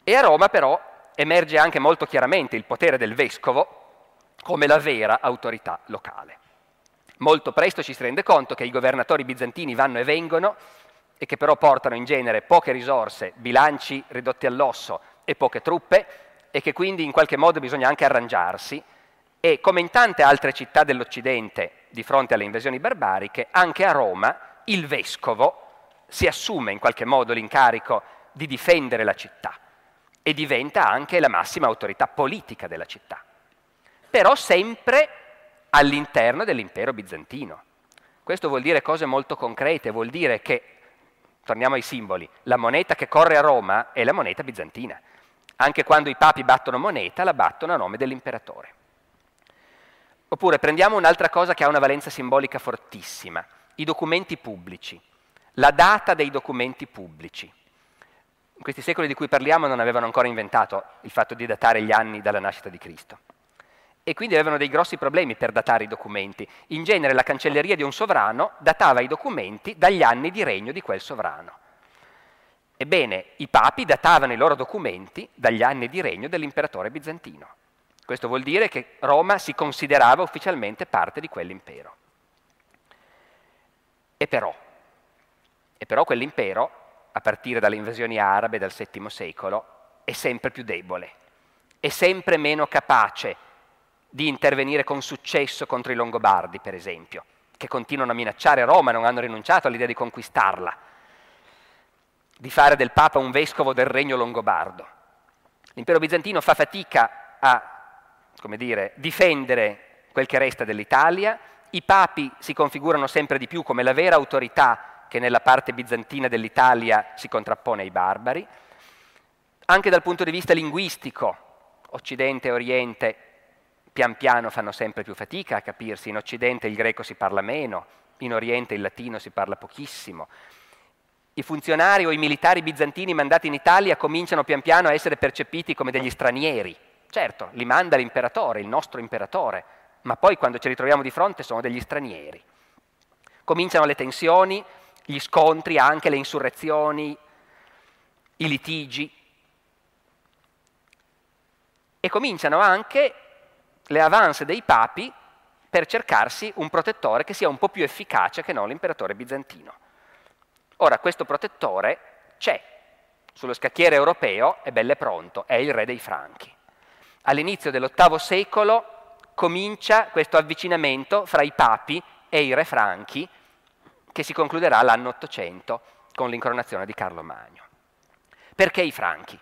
E a Roma però emerge anche molto chiaramente il potere del vescovo come la vera autorità locale. Molto presto ci si rende conto che i governatori bizantini vanno e vengono e che però portano in genere poche risorse, bilanci ridotti all'osso e poche truppe e che quindi in qualche modo bisogna anche arrangiarsi. E come in tante altre città dell'Occidente di fronte alle invasioni barbariche, anche a Roma il vescovo si assume in qualche modo l'incarico di difendere la città e diventa anche la massima autorità politica della città, però sempre all'interno dell'impero bizantino. Questo vuol dire cose molto concrete, vuol dire che, torniamo ai simboli, la moneta che corre a Roma è la moneta bizantina. Anche quando i papi battono moneta, la battono a nome dell'imperatore. Oppure prendiamo un'altra cosa che ha una valenza simbolica fortissima, i documenti pubblici, la data dei documenti pubblici. In questi secoli di cui parliamo non avevano ancora inventato il fatto di datare gli anni dalla nascita di Cristo. E quindi avevano dei grossi problemi per datare i documenti. In genere la cancelleria di un sovrano datava i documenti dagli anni di regno di quel sovrano. Ebbene, i papi datavano i loro documenti dagli anni di regno dell'imperatore bizantino. Questo vuol dire che Roma si considerava ufficialmente parte di quell'impero. E però, e però quell'impero, a partire dalle invasioni arabe del VII secolo, è sempre più debole, è sempre meno capace di intervenire con successo contro i Longobardi, per esempio, che continuano a minacciare Roma non hanno rinunciato all'idea di conquistarla, di fare del Papa un vescovo del regno longobardo. L'impero bizantino fa fatica a dire, difendere quel che resta dell'Italia, i papi si configurano sempre di più come la vera autorità che nella parte bizantina dell'Italia si contrappone ai barbari. Anche dal punto di vista linguistico, Occidente e Oriente pian piano fanno sempre più fatica a capirsi, in Occidente il greco si parla meno, in Oriente il latino si parla pochissimo. I funzionari o i militari bizantini mandati in Italia cominciano pian piano a essere percepiti come degli stranieri, Certo, li manda l'imperatore, il nostro imperatore, ma poi quando ci ritroviamo di fronte sono degli stranieri. Cominciano le tensioni, gli scontri, anche le insurrezioni, i litigi e cominciano anche le avance dei papi per cercarsi un protettore che sia un po' più efficace che non l'imperatore bizantino. Ora, questo protettore c'è sullo scacchiere europeo, è belle pronto, è il re dei Franchi. All'inizio dell'VIII secolo comincia questo avvicinamento fra i papi e i re franchi che si concluderà l'anno 800 con l'incoronazione di Carlo Magno. Perché i franchi?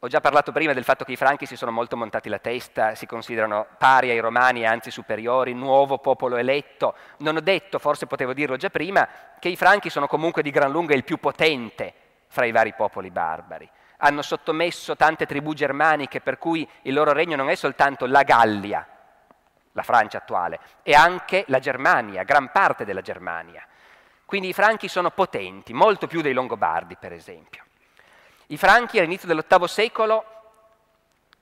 Ho già parlato prima del fatto che i franchi si sono molto montati la testa, si considerano pari ai romani anzi superiori, nuovo popolo eletto. Non ho detto, forse potevo dirlo già prima, che i franchi sono comunque di gran lunga il più potente fra i vari popoli barbari. Hanno sottomesso tante tribù germaniche per cui il loro regno non è soltanto la Gallia, la Francia attuale, è anche la Germania, gran parte della Germania. Quindi i franchi sono potenti, molto più dei Longobardi per esempio. I franchi all'inizio dell'VIII secolo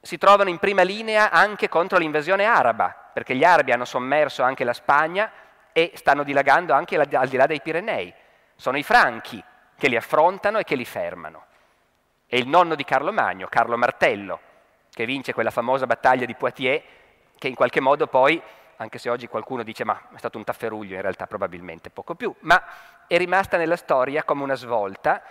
si trovano in prima linea anche contro l'invasione araba, perché gli arabi hanno sommerso anche la Spagna e stanno dilagando anche al di là dei Pirenei. Sono i franchi che li affrontano e che li fermano. È il nonno di Carlo Magno, Carlo Martello, che vince quella famosa battaglia di Poitiers, che in qualche modo poi, anche se oggi qualcuno dice ma è stato un tafferuglio, in realtà probabilmente poco più, ma è rimasta nella storia come una svolta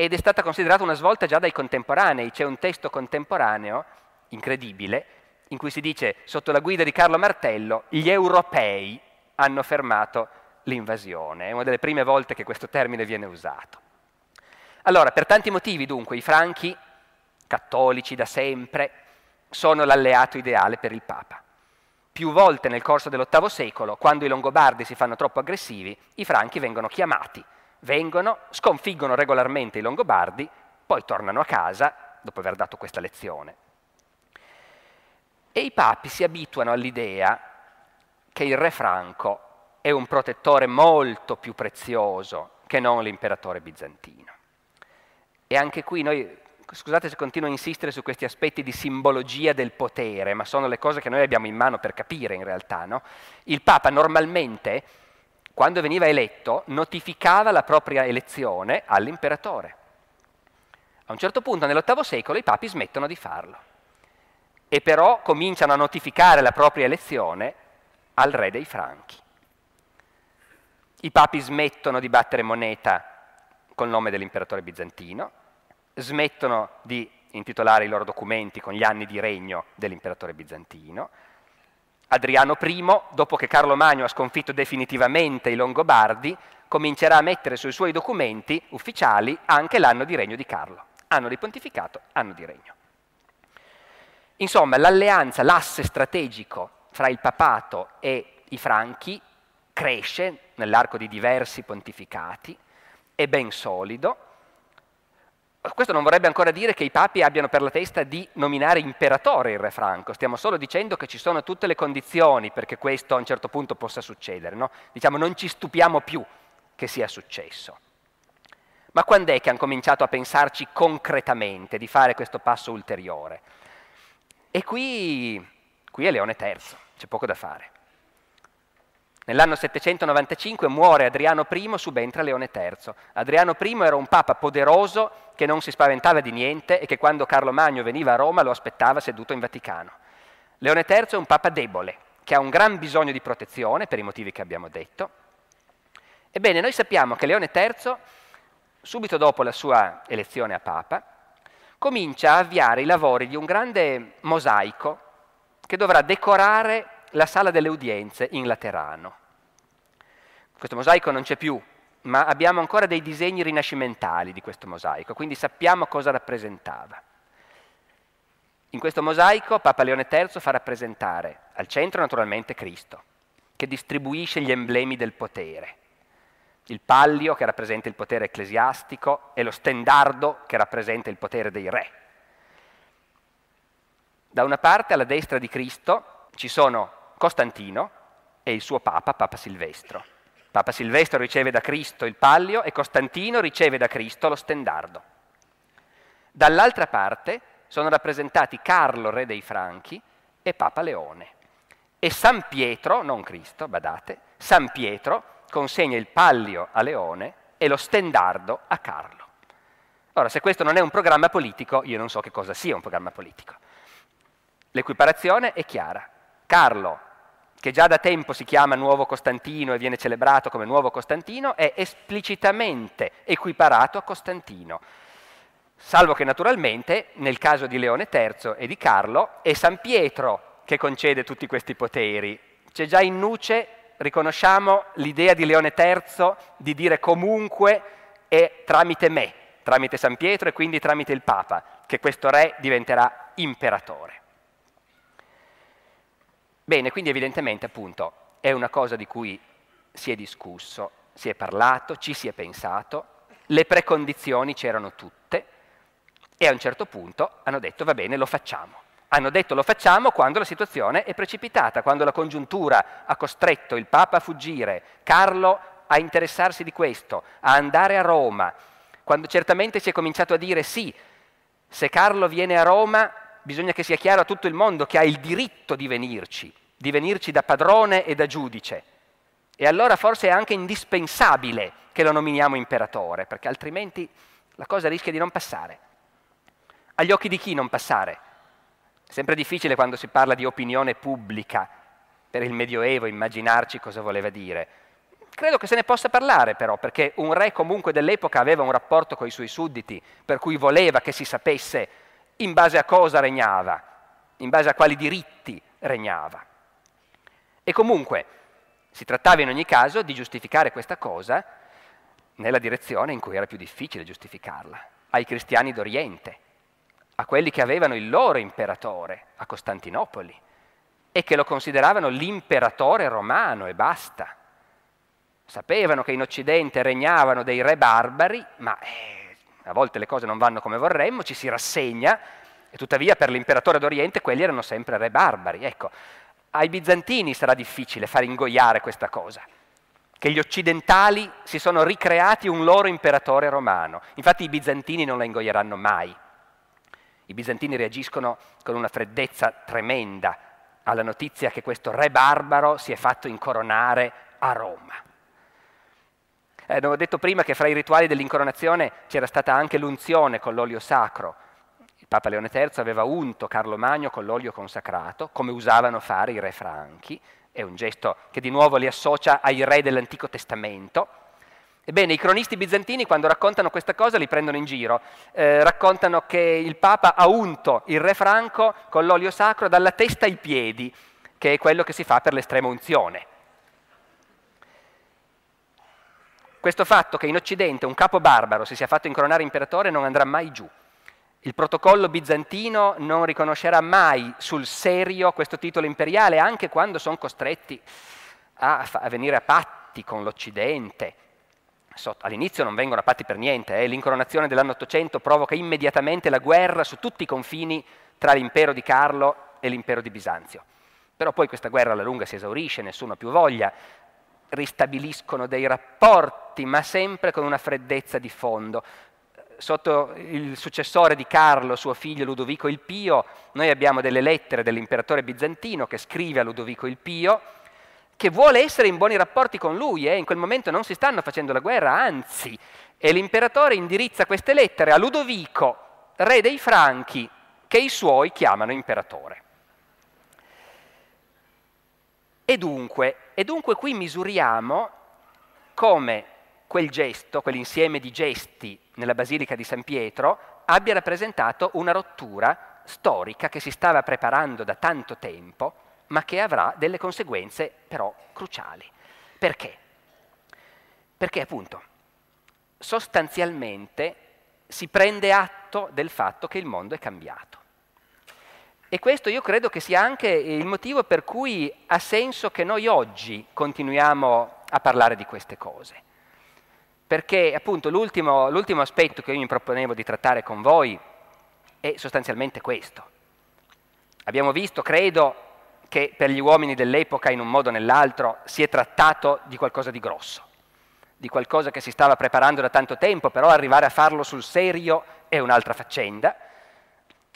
ed è stata considerata una svolta già dai contemporanei. C'è un testo contemporaneo, incredibile, in cui si dice, sotto la guida di Carlo Martello, gli europei hanno fermato l'invasione. È una delle prime volte che questo termine viene usato. Allora, per tanti motivi dunque, i franchi, cattolici da sempre, sono l'alleato ideale per il Papa. Più volte nel corso dell'VIII secolo, quando i Longobardi si fanno troppo aggressivi, i franchi vengono chiamati vengono, sconfiggono regolarmente i Longobardi, poi tornano a casa dopo aver dato questa lezione. E i papi si abituano all'idea che il re Franco è un protettore molto più prezioso che non l'imperatore bizantino. E anche qui noi, scusate se continuo a insistere su questi aspetti di simbologia del potere, ma sono le cose che noi abbiamo in mano per capire in realtà. No? Il Papa normalmente quando veniva eletto, notificava la propria elezione all'imperatore. A un certo punto, nell'VIII secolo, i papi smettono di farlo e però cominciano a notificare la propria elezione al re dei Franchi. I papi smettono di battere moneta col nome dell'imperatore bizantino, smettono di intitolare i loro documenti con gli anni di regno dell'imperatore bizantino, Adriano I, dopo che Carlo Magno ha sconfitto definitivamente i Longobardi, comincerà a mettere sui suoi documenti ufficiali anche l'anno di regno di Carlo. Anno di pontificato, anno di regno. Insomma, l'alleanza, l'asse strategico fra il papato e i franchi cresce nell'arco di diversi pontificati, è ben solido, questo non vorrebbe ancora dire che i papi abbiano per la testa di nominare imperatore il re Franco, stiamo solo dicendo che ci sono tutte le condizioni perché questo a un certo punto possa succedere. No? Diciamo non ci stupiamo più che sia successo. Ma quando è che hanno cominciato a pensarci concretamente di fare questo passo ulteriore? E qui, qui è Leone III, c'è poco da fare. Nell'anno 795 muore Adriano I, subentra Leone III. Adriano I era un papa poderoso che non si spaventava di niente e che quando Carlo Magno veniva a Roma lo aspettava seduto in Vaticano. Leone III è un papa debole, che ha un gran bisogno di protezione per i motivi che abbiamo detto. Ebbene, noi sappiamo che Leone III, subito dopo la sua elezione a papa, comincia a avviare i lavori di un grande mosaico che dovrà decorare la sala delle udienze in Laterano. Questo mosaico non c'è più, ma abbiamo ancora dei disegni rinascimentali di questo mosaico, quindi sappiamo cosa rappresentava. In questo mosaico Papa Leone III fa rappresentare al centro naturalmente Cristo, che distribuisce gli emblemi del potere. Il pallio che rappresenta il potere ecclesiastico e lo stendardo che rappresenta il potere dei re. Da una parte alla destra di Cristo ci sono Costantino e il suo papa, Papa Silvestro. Papa Silvestro riceve da Cristo il pallio e Costantino riceve da Cristo lo stendardo. Dall'altra parte sono rappresentati Carlo, re dei Franchi, e Papa Leone. E San Pietro, non Cristo, badate, San Pietro consegna il pallio a Leone e lo stendardo a Carlo. Ora, se questo non è un programma politico, io non so che cosa sia un programma politico. L'equiparazione è chiara. Carlo, che già da tempo si chiama Nuovo Costantino e viene celebrato come Nuovo Costantino, è esplicitamente equiparato a Costantino. Salvo che naturalmente, nel caso di Leone III e di Carlo, è San Pietro che concede tutti questi poteri. C'è già in nuce, riconosciamo l'idea di Leone III di dire comunque è tramite me, tramite San Pietro e quindi tramite il Papa, che questo re diventerà imperatore. Bene, quindi evidentemente appunto è una cosa di cui si è discusso, si è parlato, ci si è pensato, le precondizioni c'erano tutte e a un certo punto hanno detto va bene, lo facciamo. Hanno detto lo facciamo quando la situazione è precipitata, quando la congiuntura ha costretto il Papa a fuggire, Carlo a interessarsi di questo, a andare a Roma, quando certamente si è cominciato a dire sì, se Carlo viene a Roma bisogna che sia chiaro a tutto il mondo che ha il diritto di venirci, di venirci da padrone e da giudice. E allora forse è anche indispensabile che lo nominiamo imperatore, perché altrimenti la cosa rischia di non passare. Agli occhi di chi non passare? È sempre difficile quando si parla di opinione pubblica per il Medioevo immaginarci cosa voleva dire. Credo che se ne possa parlare però, perché un re comunque dell'epoca aveva un rapporto con i suoi sudditi, per cui voleva che si sapesse in base a cosa regnava, in base a quali diritti regnava. E comunque si trattava in ogni caso di giustificare questa cosa nella direzione in cui era più difficile giustificarla, ai cristiani d'Oriente, a quelli che avevano il loro imperatore a Costantinopoli e che lo consideravano l'imperatore romano e basta. Sapevano che in Occidente regnavano dei re barbari, ma eh, a volte le cose non vanno come vorremmo, ci si rassegna, e tuttavia per l'imperatore d'Oriente quelli erano sempre re barbari. Ecco, ai bizantini sarà difficile far ingoiare questa cosa, che gli occidentali si sono ricreati un loro imperatore romano. Infatti i bizantini non la ingoieranno mai. I bizantini reagiscono con una freddezza tremenda alla notizia che questo re barbaro si è fatto incoronare a Roma. Eh, avevo detto prima che fra i rituali dell'incoronazione c'era stata anche l'unzione con l'olio sacro. Papa Leone III aveva unto Carlo Magno con l'olio consacrato, come usavano fare i re franchi. È un gesto che di nuovo li associa ai re dell'Antico Testamento. Ebbene, i cronisti bizantini quando raccontano questa cosa li prendono in giro. Eh, raccontano che il Papa ha unto il re franco con l'olio sacro dalla testa ai piedi, che è quello che si fa per l'estrema unzione. Questo fatto che in Occidente un capo barbaro si sia fatto incoronare imperatore non andrà mai giù. Il protocollo bizantino non riconoscerà mai sul serio questo titolo imperiale, anche quando sono costretti a, a venire a patti con l'Occidente. all'inizio non vengono a patti per niente, eh. l'incoronazione dell'anno 800 provoca immediatamente la guerra su tutti i confini tra l'impero di Carlo e l'impero di Bisanzio. Però poi questa guerra alla lunga si esaurisce, nessuno ha più voglia, ristabiliscono dei rapporti, ma sempre con una freddezza di fondo. Sotto il successore di Carlo, suo figlio Ludovico il Pio, noi abbiamo delle lettere dell'imperatore bizantino che scrive a Ludovico il Pio, che vuole essere in buoni rapporti con lui, eh? in quel momento non si stanno facendo la guerra, anzi, e l'imperatore indirizza queste lettere a Ludovico, re dei Franchi, che i suoi chiamano imperatore. E dunque, e dunque qui misuriamo come quel gesto, quell'insieme di gesti nella Basilica di San Pietro abbia rappresentato una rottura storica che si stava preparando da tanto tempo, ma che avrà delle conseguenze però cruciali. Perché? Perché appunto sostanzialmente si prende atto del fatto che il mondo è cambiato. E questo io credo che sia anche il motivo per cui ha senso che noi oggi continuiamo a parlare di queste cose. Perché appunto l'ultimo, l'ultimo aspetto che io mi proponevo di trattare con voi è sostanzialmente questo. Abbiamo visto, credo, che per gli uomini dell'epoca in un modo o nell'altro si è trattato di qualcosa di grosso, di qualcosa che si stava preparando da tanto tempo, però arrivare a farlo sul serio è un'altra faccenda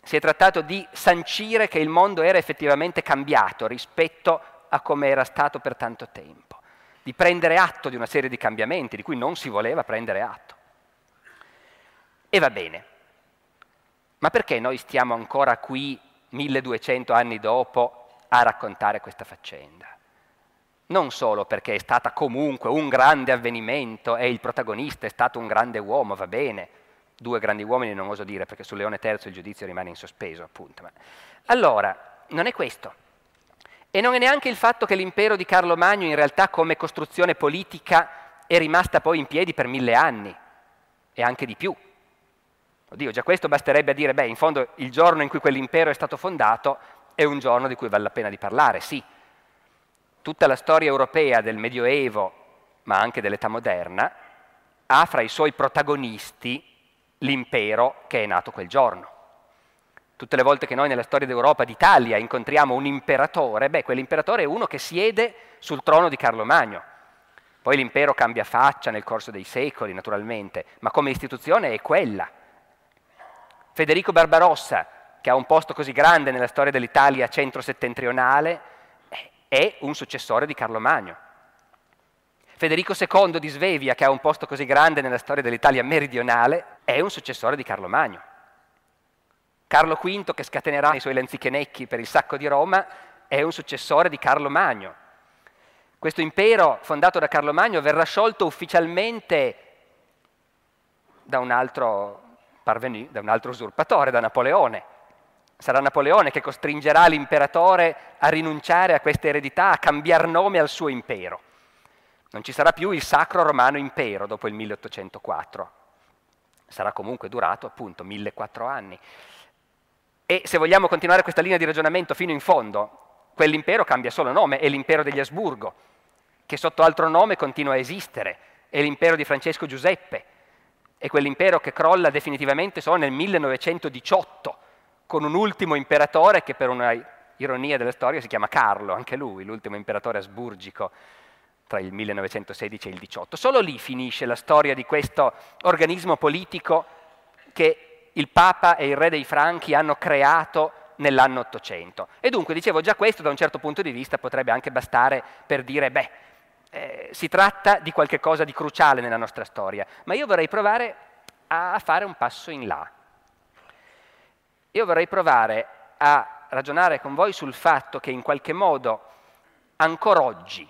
si è trattato di sancire che il mondo era effettivamente cambiato rispetto a come era stato per tanto tempo, di prendere atto di una serie di cambiamenti di cui non si voleva prendere atto. E va bene, ma perché noi stiamo ancora qui 1200 anni dopo a raccontare questa faccenda? Non solo perché è stata comunque un grande avvenimento e il protagonista è stato un grande uomo, va bene, due grandi uomini non oso dire perché su Leone III il giudizio rimane in sospeso, appunto. Allora, non è questo. E non è neanche il fatto che l'impero di Carlo Magno in realtà come costruzione politica è rimasta poi in piedi per mille anni, e anche di più. Oddio, già questo basterebbe a dire, beh, in fondo il giorno in cui quell'impero è stato fondato è un giorno di cui vale la pena di parlare, sì. Tutta la storia europea del Medioevo, ma anche dell'età moderna, ha fra i suoi protagonisti l'impero che è nato quel giorno. Tutte le volte che noi nella storia d'Europa, d'Italia, incontriamo un imperatore, beh, quell'imperatore è uno che siede sul trono di Carlo Magno. Poi l'impero cambia faccia nel corso dei secoli, naturalmente, ma come istituzione è quella. Federico Barbarossa, che ha un posto così grande nella storia dell'Italia centro-settentrionale, è un successore di Carlo Magno. Federico II di Svevia, che ha un posto così grande nella storia dell'Italia meridionale, è un successore di Carlo Magno. Carlo V, che scatenerà i suoi lanzichenecchi per il sacco di Roma, è un successore di Carlo Magno. Questo impero fondato da Carlo Magno verrà sciolto ufficialmente da un altro parvenu, da un altro usurpatore, da Napoleone. Sarà Napoleone che costringerà l'imperatore a rinunciare a questa eredità, a cambiare nome al suo impero. Non ci sarà più il Sacro Romano Impero dopo il 1804. Sarà comunque durato appunto 1400 anni. E se vogliamo continuare questa linea di ragionamento fino in fondo, quell'impero cambia solo nome, è l'impero degli Asburgo, che sotto altro nome continua a esistere, è l'impero di Francesco Giuseppe, è quell'impero che crolla definitivamente solo nel 1918, con un ultimo imperatore che per una ironia della storia si chiama Carlo, anche lui, l'ultimo imperatore asburgico tra il 1916 e il 18. Solo lì finisce la storia di questo organismo politico che il Papa e il Re dei Franchi hanno creato nell'anno 800. E dunque, dicevo, già questo da un certo punto di vista potrebbe anche bastare per dire, beh, eh, si tratta di qualcosa di cruciale nella nostra storia, ma io vorrei provare a fare un passo in là. Io vorrei provare a ragionare con voi sul fatto che in qualche modo ancora oggi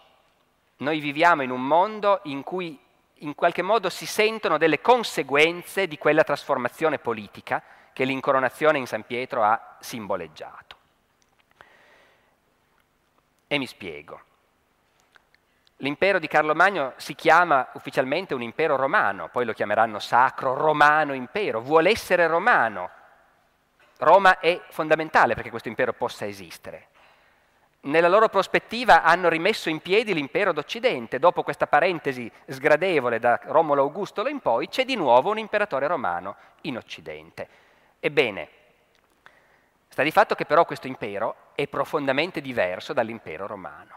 noi viviamo in un mondo in cui in qualche modo si sentono delle conseguenze di quella trasformazione politica che l'incoronazione in San Pietro ha simboleggiato. E mi spiego. L'impero di Carlo Magno si chiama ufficialmente un impero romano, poi lo chiameranno sacro romano impero, vuole essere romano. Roma è fondamentale perché questo impero possa esistere. Nella loro prospettiva hanno rimesso in piedi l'impero d'Occidente. Dopo questa parentesi sgradevole da Romolo Augustolo in poi, c'è di nuovo un imperatore romano in Occidente. Ebbene, sta di fatto che però questo impero è profondamente diverso dall'impero romano.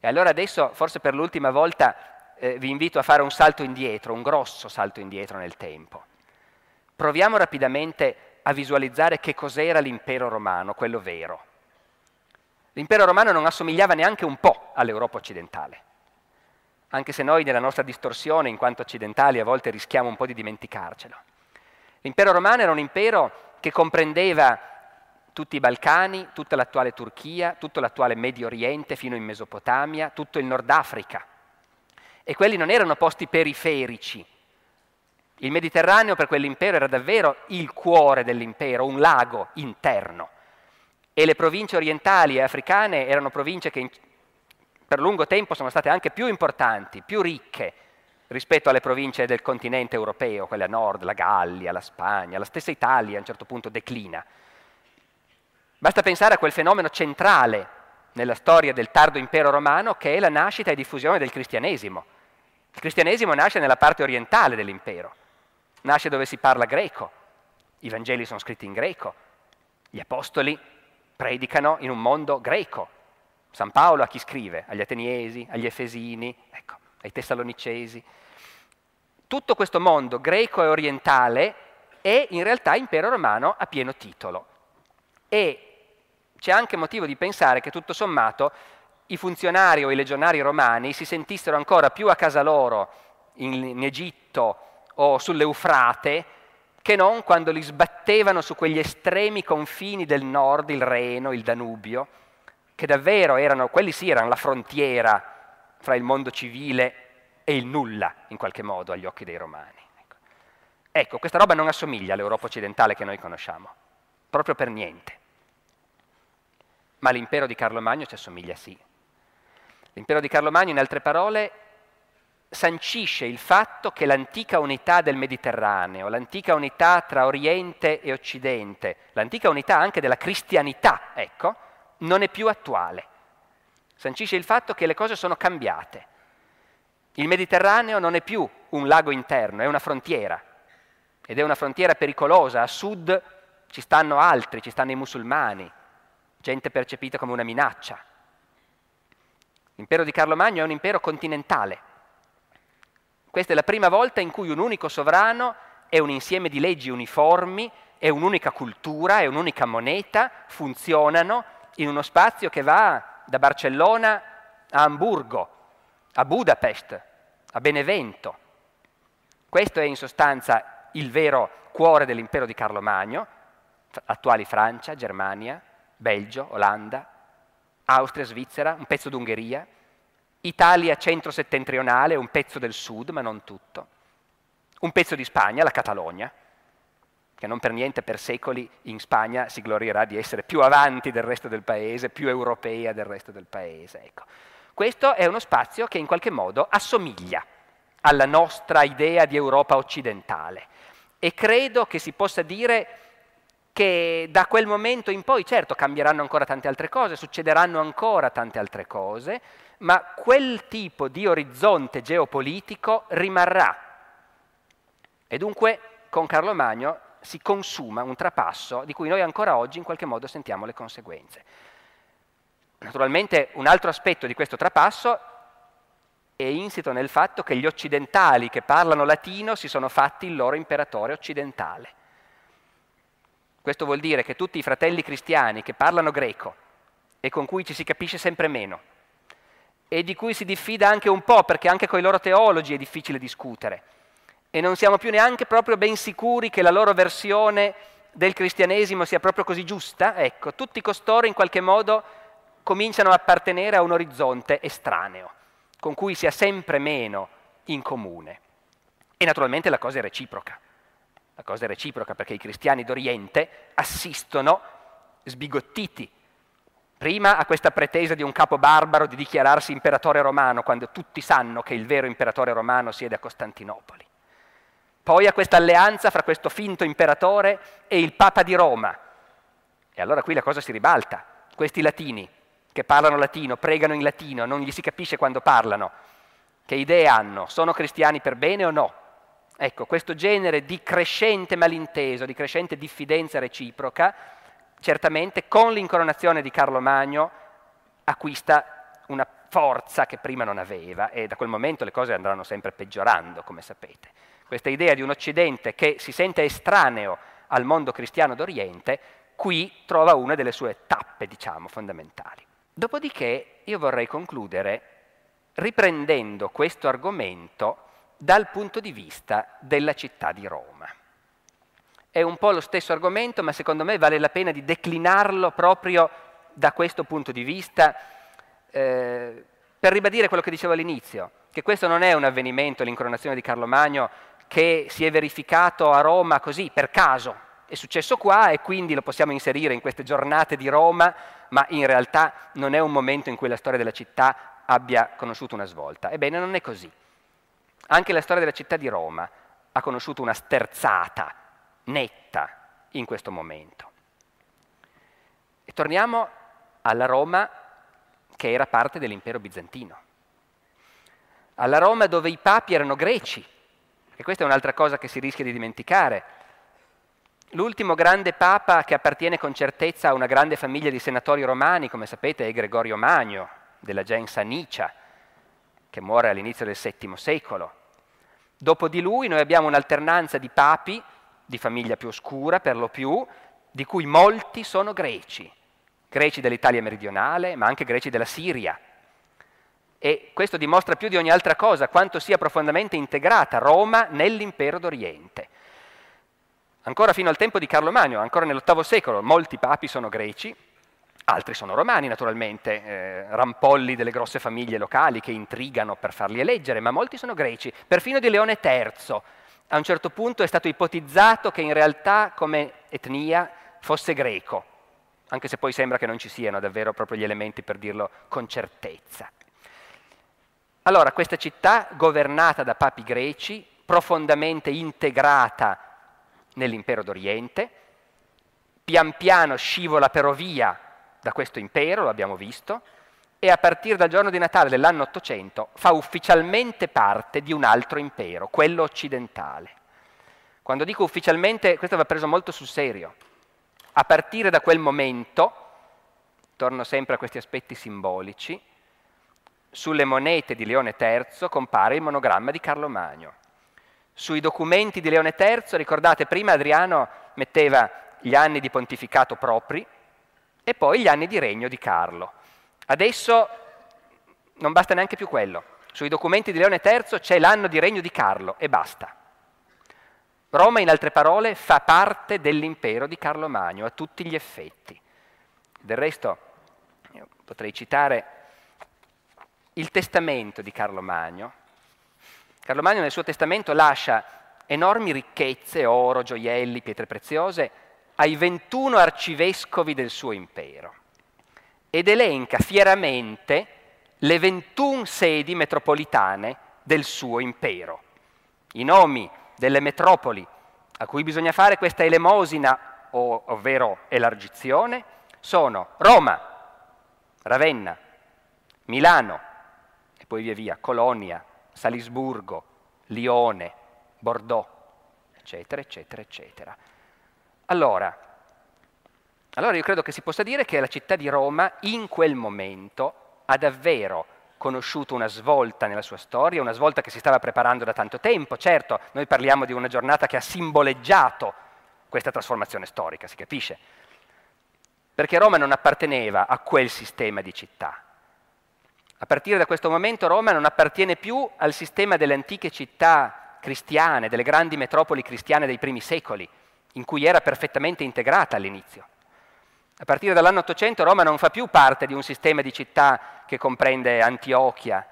E allora adesso, forse per l'ultima volta, eh, vi invito a fare un salto indietro, un grosso salto indietro nel tempo. Proviamo rapidamente a visualizzare che cos'era l'impero romano, quello vero. L'impero romano non assomigliava neanche un po' all'Europa occidentale, anche se noi nella nostra distorsione, in quanto occidentali, a volte rischiamo un po' di dimenticarcelo. L'impero romano era un impero che comprendeva tutti i Balcani, tutta l'attuale Turchia, tutto l'attuale Medio Oriente fino in Mesopotamia, tutto il Nord Africa. E quelli non erano posti periferici. Il Mediterraneo per quell'impero era davvero il cuore dell'impero, un lago interno. E le province orientali e africane erano province che in, per lungo tempo sono state anche più importanti, più ricche rispetto alle province del continente europeo, quelle a nord, la Gallia, la Spagna, la stessa Italia a un certo punto declina. Basta pensare a quel fenomeno centrale nella storia del tardo impero romano che è la nascita e diffusione del cristianesimo. Il cristianesimo nasce nella parte orientale dell'impero, nasce dove si parla greco, i Vangeli sono scritti in greco, gli apostoli predicano in un mondo greco. San Paolo a chi scrive? Agli Ateniesi, agli Efesini, ecco, ai Tessalonicesi. Tutto questo mondo greco e orientale è in realtà impero romano a pieno titolo. E c'è anche motivo di pensare che tutto sommato i funzionari o i legionari romani si sentissero ancora più a casa loro in, in Egitto o sull'Eufrate che non quando li sbattevano su quegli estremi confini del nord, il Reno, il Danubio, che davvero erano, quelli sì erano la frontiera fra il mondo civile e il nulla, in qualche modo, agli occhi dei romani. Ecco, ecco questa roba non assomiglia all'Europa occidentale che noi conosciamo, proprio per niente. Ma l'impero di Carlo Magno ci assomiglia sì. L'impero di Carlo Magno, in altre parole, sancisce il fatto che l'antica unità del Mediterraneo, l'antica unità tra Oriente e Occidente, l'antica unità anche della cristianità, ecco, non è più attuale. Sancisce il fatto che le cose sono cambiate. Il Mediterraneo non è più un lago interno, è una frontiera. Ed è una frontiera pericolosa. A sud ci stanno altri, ci stanno i musulmani, gente percepita come una minaccia. L'impero di Carlo Magno è un impero continentale questa è la prima volta in cui un unico sovrano è un insieme di leggi uniformi, è un'unica cultura, è un'unica moneta, funzionano in uno spazio che va da Barcellona a Amburgo, a Budapest, a Benevento. Questo è in sostanza il vero cuore dell'impero di Carlo Magno, attuali Francia, Germania, Belgio, Olanda, Austria, Svizzera, un pezzo d'Ungheria, Italia centro-settentrionale, un pezzo del sud, ma non tutto, un pezzo di Spagna, la Catalogna, che non per niente per secoli in Spagna si glorierà di essere più avanti del resto del paese, più europea del resto del paese. Ecco. Questo è uno spazio che in qualche modo assomiglia alla nostra idea di Europa occidentale e credo che si possa dire che da quel momento in poi, certo, cambieranno ancora tante altre cose, succederanno ancora tante altre cose, ma quel tipo di orizzonte geopolitico rimarrà. E dunque con Carlo Magno si consuma un trapasso di cui noi ancora oggi in qualche modo sentiamo le conseguenze. Naturalmente un altro aspetto di questo trapasso è insito nel fatto che gli occidentali che parlano latino si sono fatti il loro imperatore occidentale. Questo vuol dire che tutti i fratelli cristiani che parlano greco e con cui ci si capisce sempre meno, e di cui si diffida anche un po', perché anche con i loro teologi è difficile discutere. E non siamo più neanche proprio ben sicuri che la loro versione del cristianesimo sia proprio così giusta. Ecco, tutti costoro in qualche modo cominciano a appartenere a un orizzonte estraneo, con cui si ha sempre meno in comune. E naturalmente la cosa è reciproca. La cosa è reciproca perché i cristiani d'Oriente assistono sbigottiti Prima a questa pretesa di un capo barbaro di dichiararsi imperatore romano, quando tutti sanno che il vero imperatore romano siede a Costantinopoli. Poi a questa alleanza fra questo finto imperatore e il Papa di Roma. E allora qui la cosa si ribalta. Questi latini, che parlano latino, pregano in latino, non gli si capisce quando parlano, che idee hanno? Sono cristiani per bene o no? Ecco, questo genere di crescente malinteso, di crescente diffidenza reciproca, certamente con l'incoronazione di Carlo Magno acquista una forza che prima non aveva e da quel momento le cose andranno sempre peggiorando, come sapete. Questa idea di un Occidente che si sente estraneo al mondo cristiano d'Oriente, qui trova una delle sue tappe, diciamo, fondamentali. Dopodiché io vorrei concludere riprendendo questo argomento dal punto di vista della città di Roma. È un po' lo stesso argomento, ma secondo me vale la pena di declinarlo proprio da questo punto di vista, eh, per ribadire quello che dicevo all'inizio, che questo non è un avvenimento, l'incoronazione di Carlo Magno, che si è verificato a Roma così, per caso. È successo qua e quindi lo possiamo inserire in queste giornate di Roma, ma in realtà non è un momento in cui la storia della città abbia conosciuto una svolta. Ebbene, non è così. Anche la storia della città di Roma ha conosciuto una sterzata netta in questo momento. E torniamo alla Roma che era parte dell'impero bizantino, alla Roma dove i papi erano greci, e questa è un'altra cosa che si rischia di dimenticare. L'ultimo grande papa che appartiene con certezza a una grande famiglia di senatori romani, come sapete, è Gregorio Magno, della gens Anicia, che muore all'inizio del VII secolo. Dopo di lui noi abbiamo un'alternanza di papi di famiglia più oscura per lo più, di cui molti sono greci, greci dell'Italia meridionale, ma anche greci della Siria, E questo dimostra più di ogni altra cosa quanto sia profondamente integrata Roma nell'impero d'Oriente. Ancora fino al tempo di Carlo Magno, ancora nell'VIII secolo, molti papi sono greci, altri sono romani naturalmente, eh, rampolli delle grosse famiglie locali che intrigano per farli eleggere, ma molti sono greci, perfino di Leone III. A un certo punto è stato ipotizzato che in realtà come etnia fosse greco, anche se poi sembra che non ci siano davvero proprio gli elementi per dirlo con certezza. Allora, questa città governata da papi greci, profondamente integrata nell'impero d'Oriente, pian piano scivola però via da questo impero, lo abbiamo visto, e a partire dal giorno di Natale dell'anno 800 fa ufficialmente parte di un altro impero, quello occidentale. Quando dico ufficialmente, questo va preso molto sul serio. A partire da quel momento, torno sempre a questi aspetti simbolici, sulle monete di Leone III compare il monogramma di Carlo Magno. Sui documenti di Leone III, ricordate, prima Adriano metteva gli anni di pontificato propri e poi gli anni di regno di Carlo. Adesso non basta neanche più quello. Sui documenti di Leone III c'è l'anno di regno di Carlo e basta. Roma, in altre parole, fa parte dell'impero di Carlo Magno a tutti gli effetti. Del resto, potrei citare il testamento di Carlo Magno. Carlo Magno nel suo testamento lascia enormi ricchezze, oro, gioielli, pietre preziose, ai 21 arcivescovi del suo impero ed elenca fieramente le 21 sedi metropolitane del suo impero. I nomi delle metropoli a cui bisogna fare questa elemosina, ovvero elargizione, sono Roma, Ravenna, Milano, poi via via, Colonia, Salisburgo, Lione, Bordeaux, eccetera, eccetera, eccetera. Allora, allora io credo che si possa dire che la città di Roma in quel momento ha davvero conosciuto una svolta nella sua storia, una svolta che si stava preparando da tanto tempo. Certo, noi parliamo di una giornata che ha simboleggiato questa trasformazione storica, si capisce? Perché Roma non apparteneva a quel sistema di città, a partire da questo momento Roma non appartiene più al sistema delle antiche città cristiane, delle grandi metropoli cristiane dei primi secoli, in cui era perfettamente integrata all'inizio. A partire dall'anno 800 Roma non fa più parte di un sistema di città che comprende Antiochia,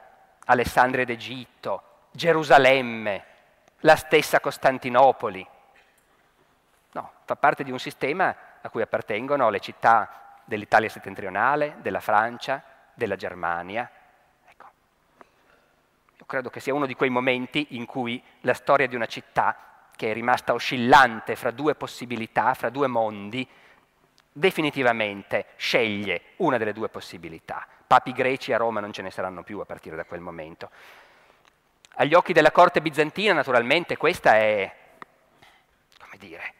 Alessandria d'Egitto, Gerusalemme, la stessa Costantinopoli. No, fa parte di un sistema a cui appartengono le città dell'Italia settentrionale, della Francia, della Germania, credo che sia uno di quei momenti in cui la storia di una città, che è rimasta oscillante fra due possibilità, fra due mondi, definitivamente sceglie una delle due possibilità. Papi greci a Roma non ce ne saranno più a partire da quel momento. Agli occhi della corte bizantina, naturalmente, questa è, come dire,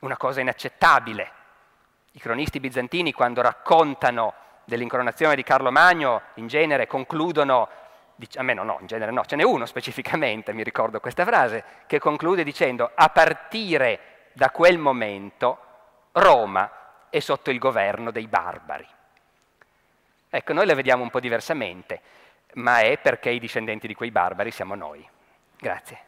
una cosa inaccettabile. I cronisti bizantini, quando raccontano dell'incoronazione di Carlo Magno, in genere concludono a me no, no, in genere no, ce n'è uno specificamente, mi ricordo questa frase, che conclude dicendo a partire da quel momento Roma è sotto il governo dei barbari. Ecco, noi la vediamo un po' diversamente, ma è perché i discendenti di quei barbari siamo noi. Grazie.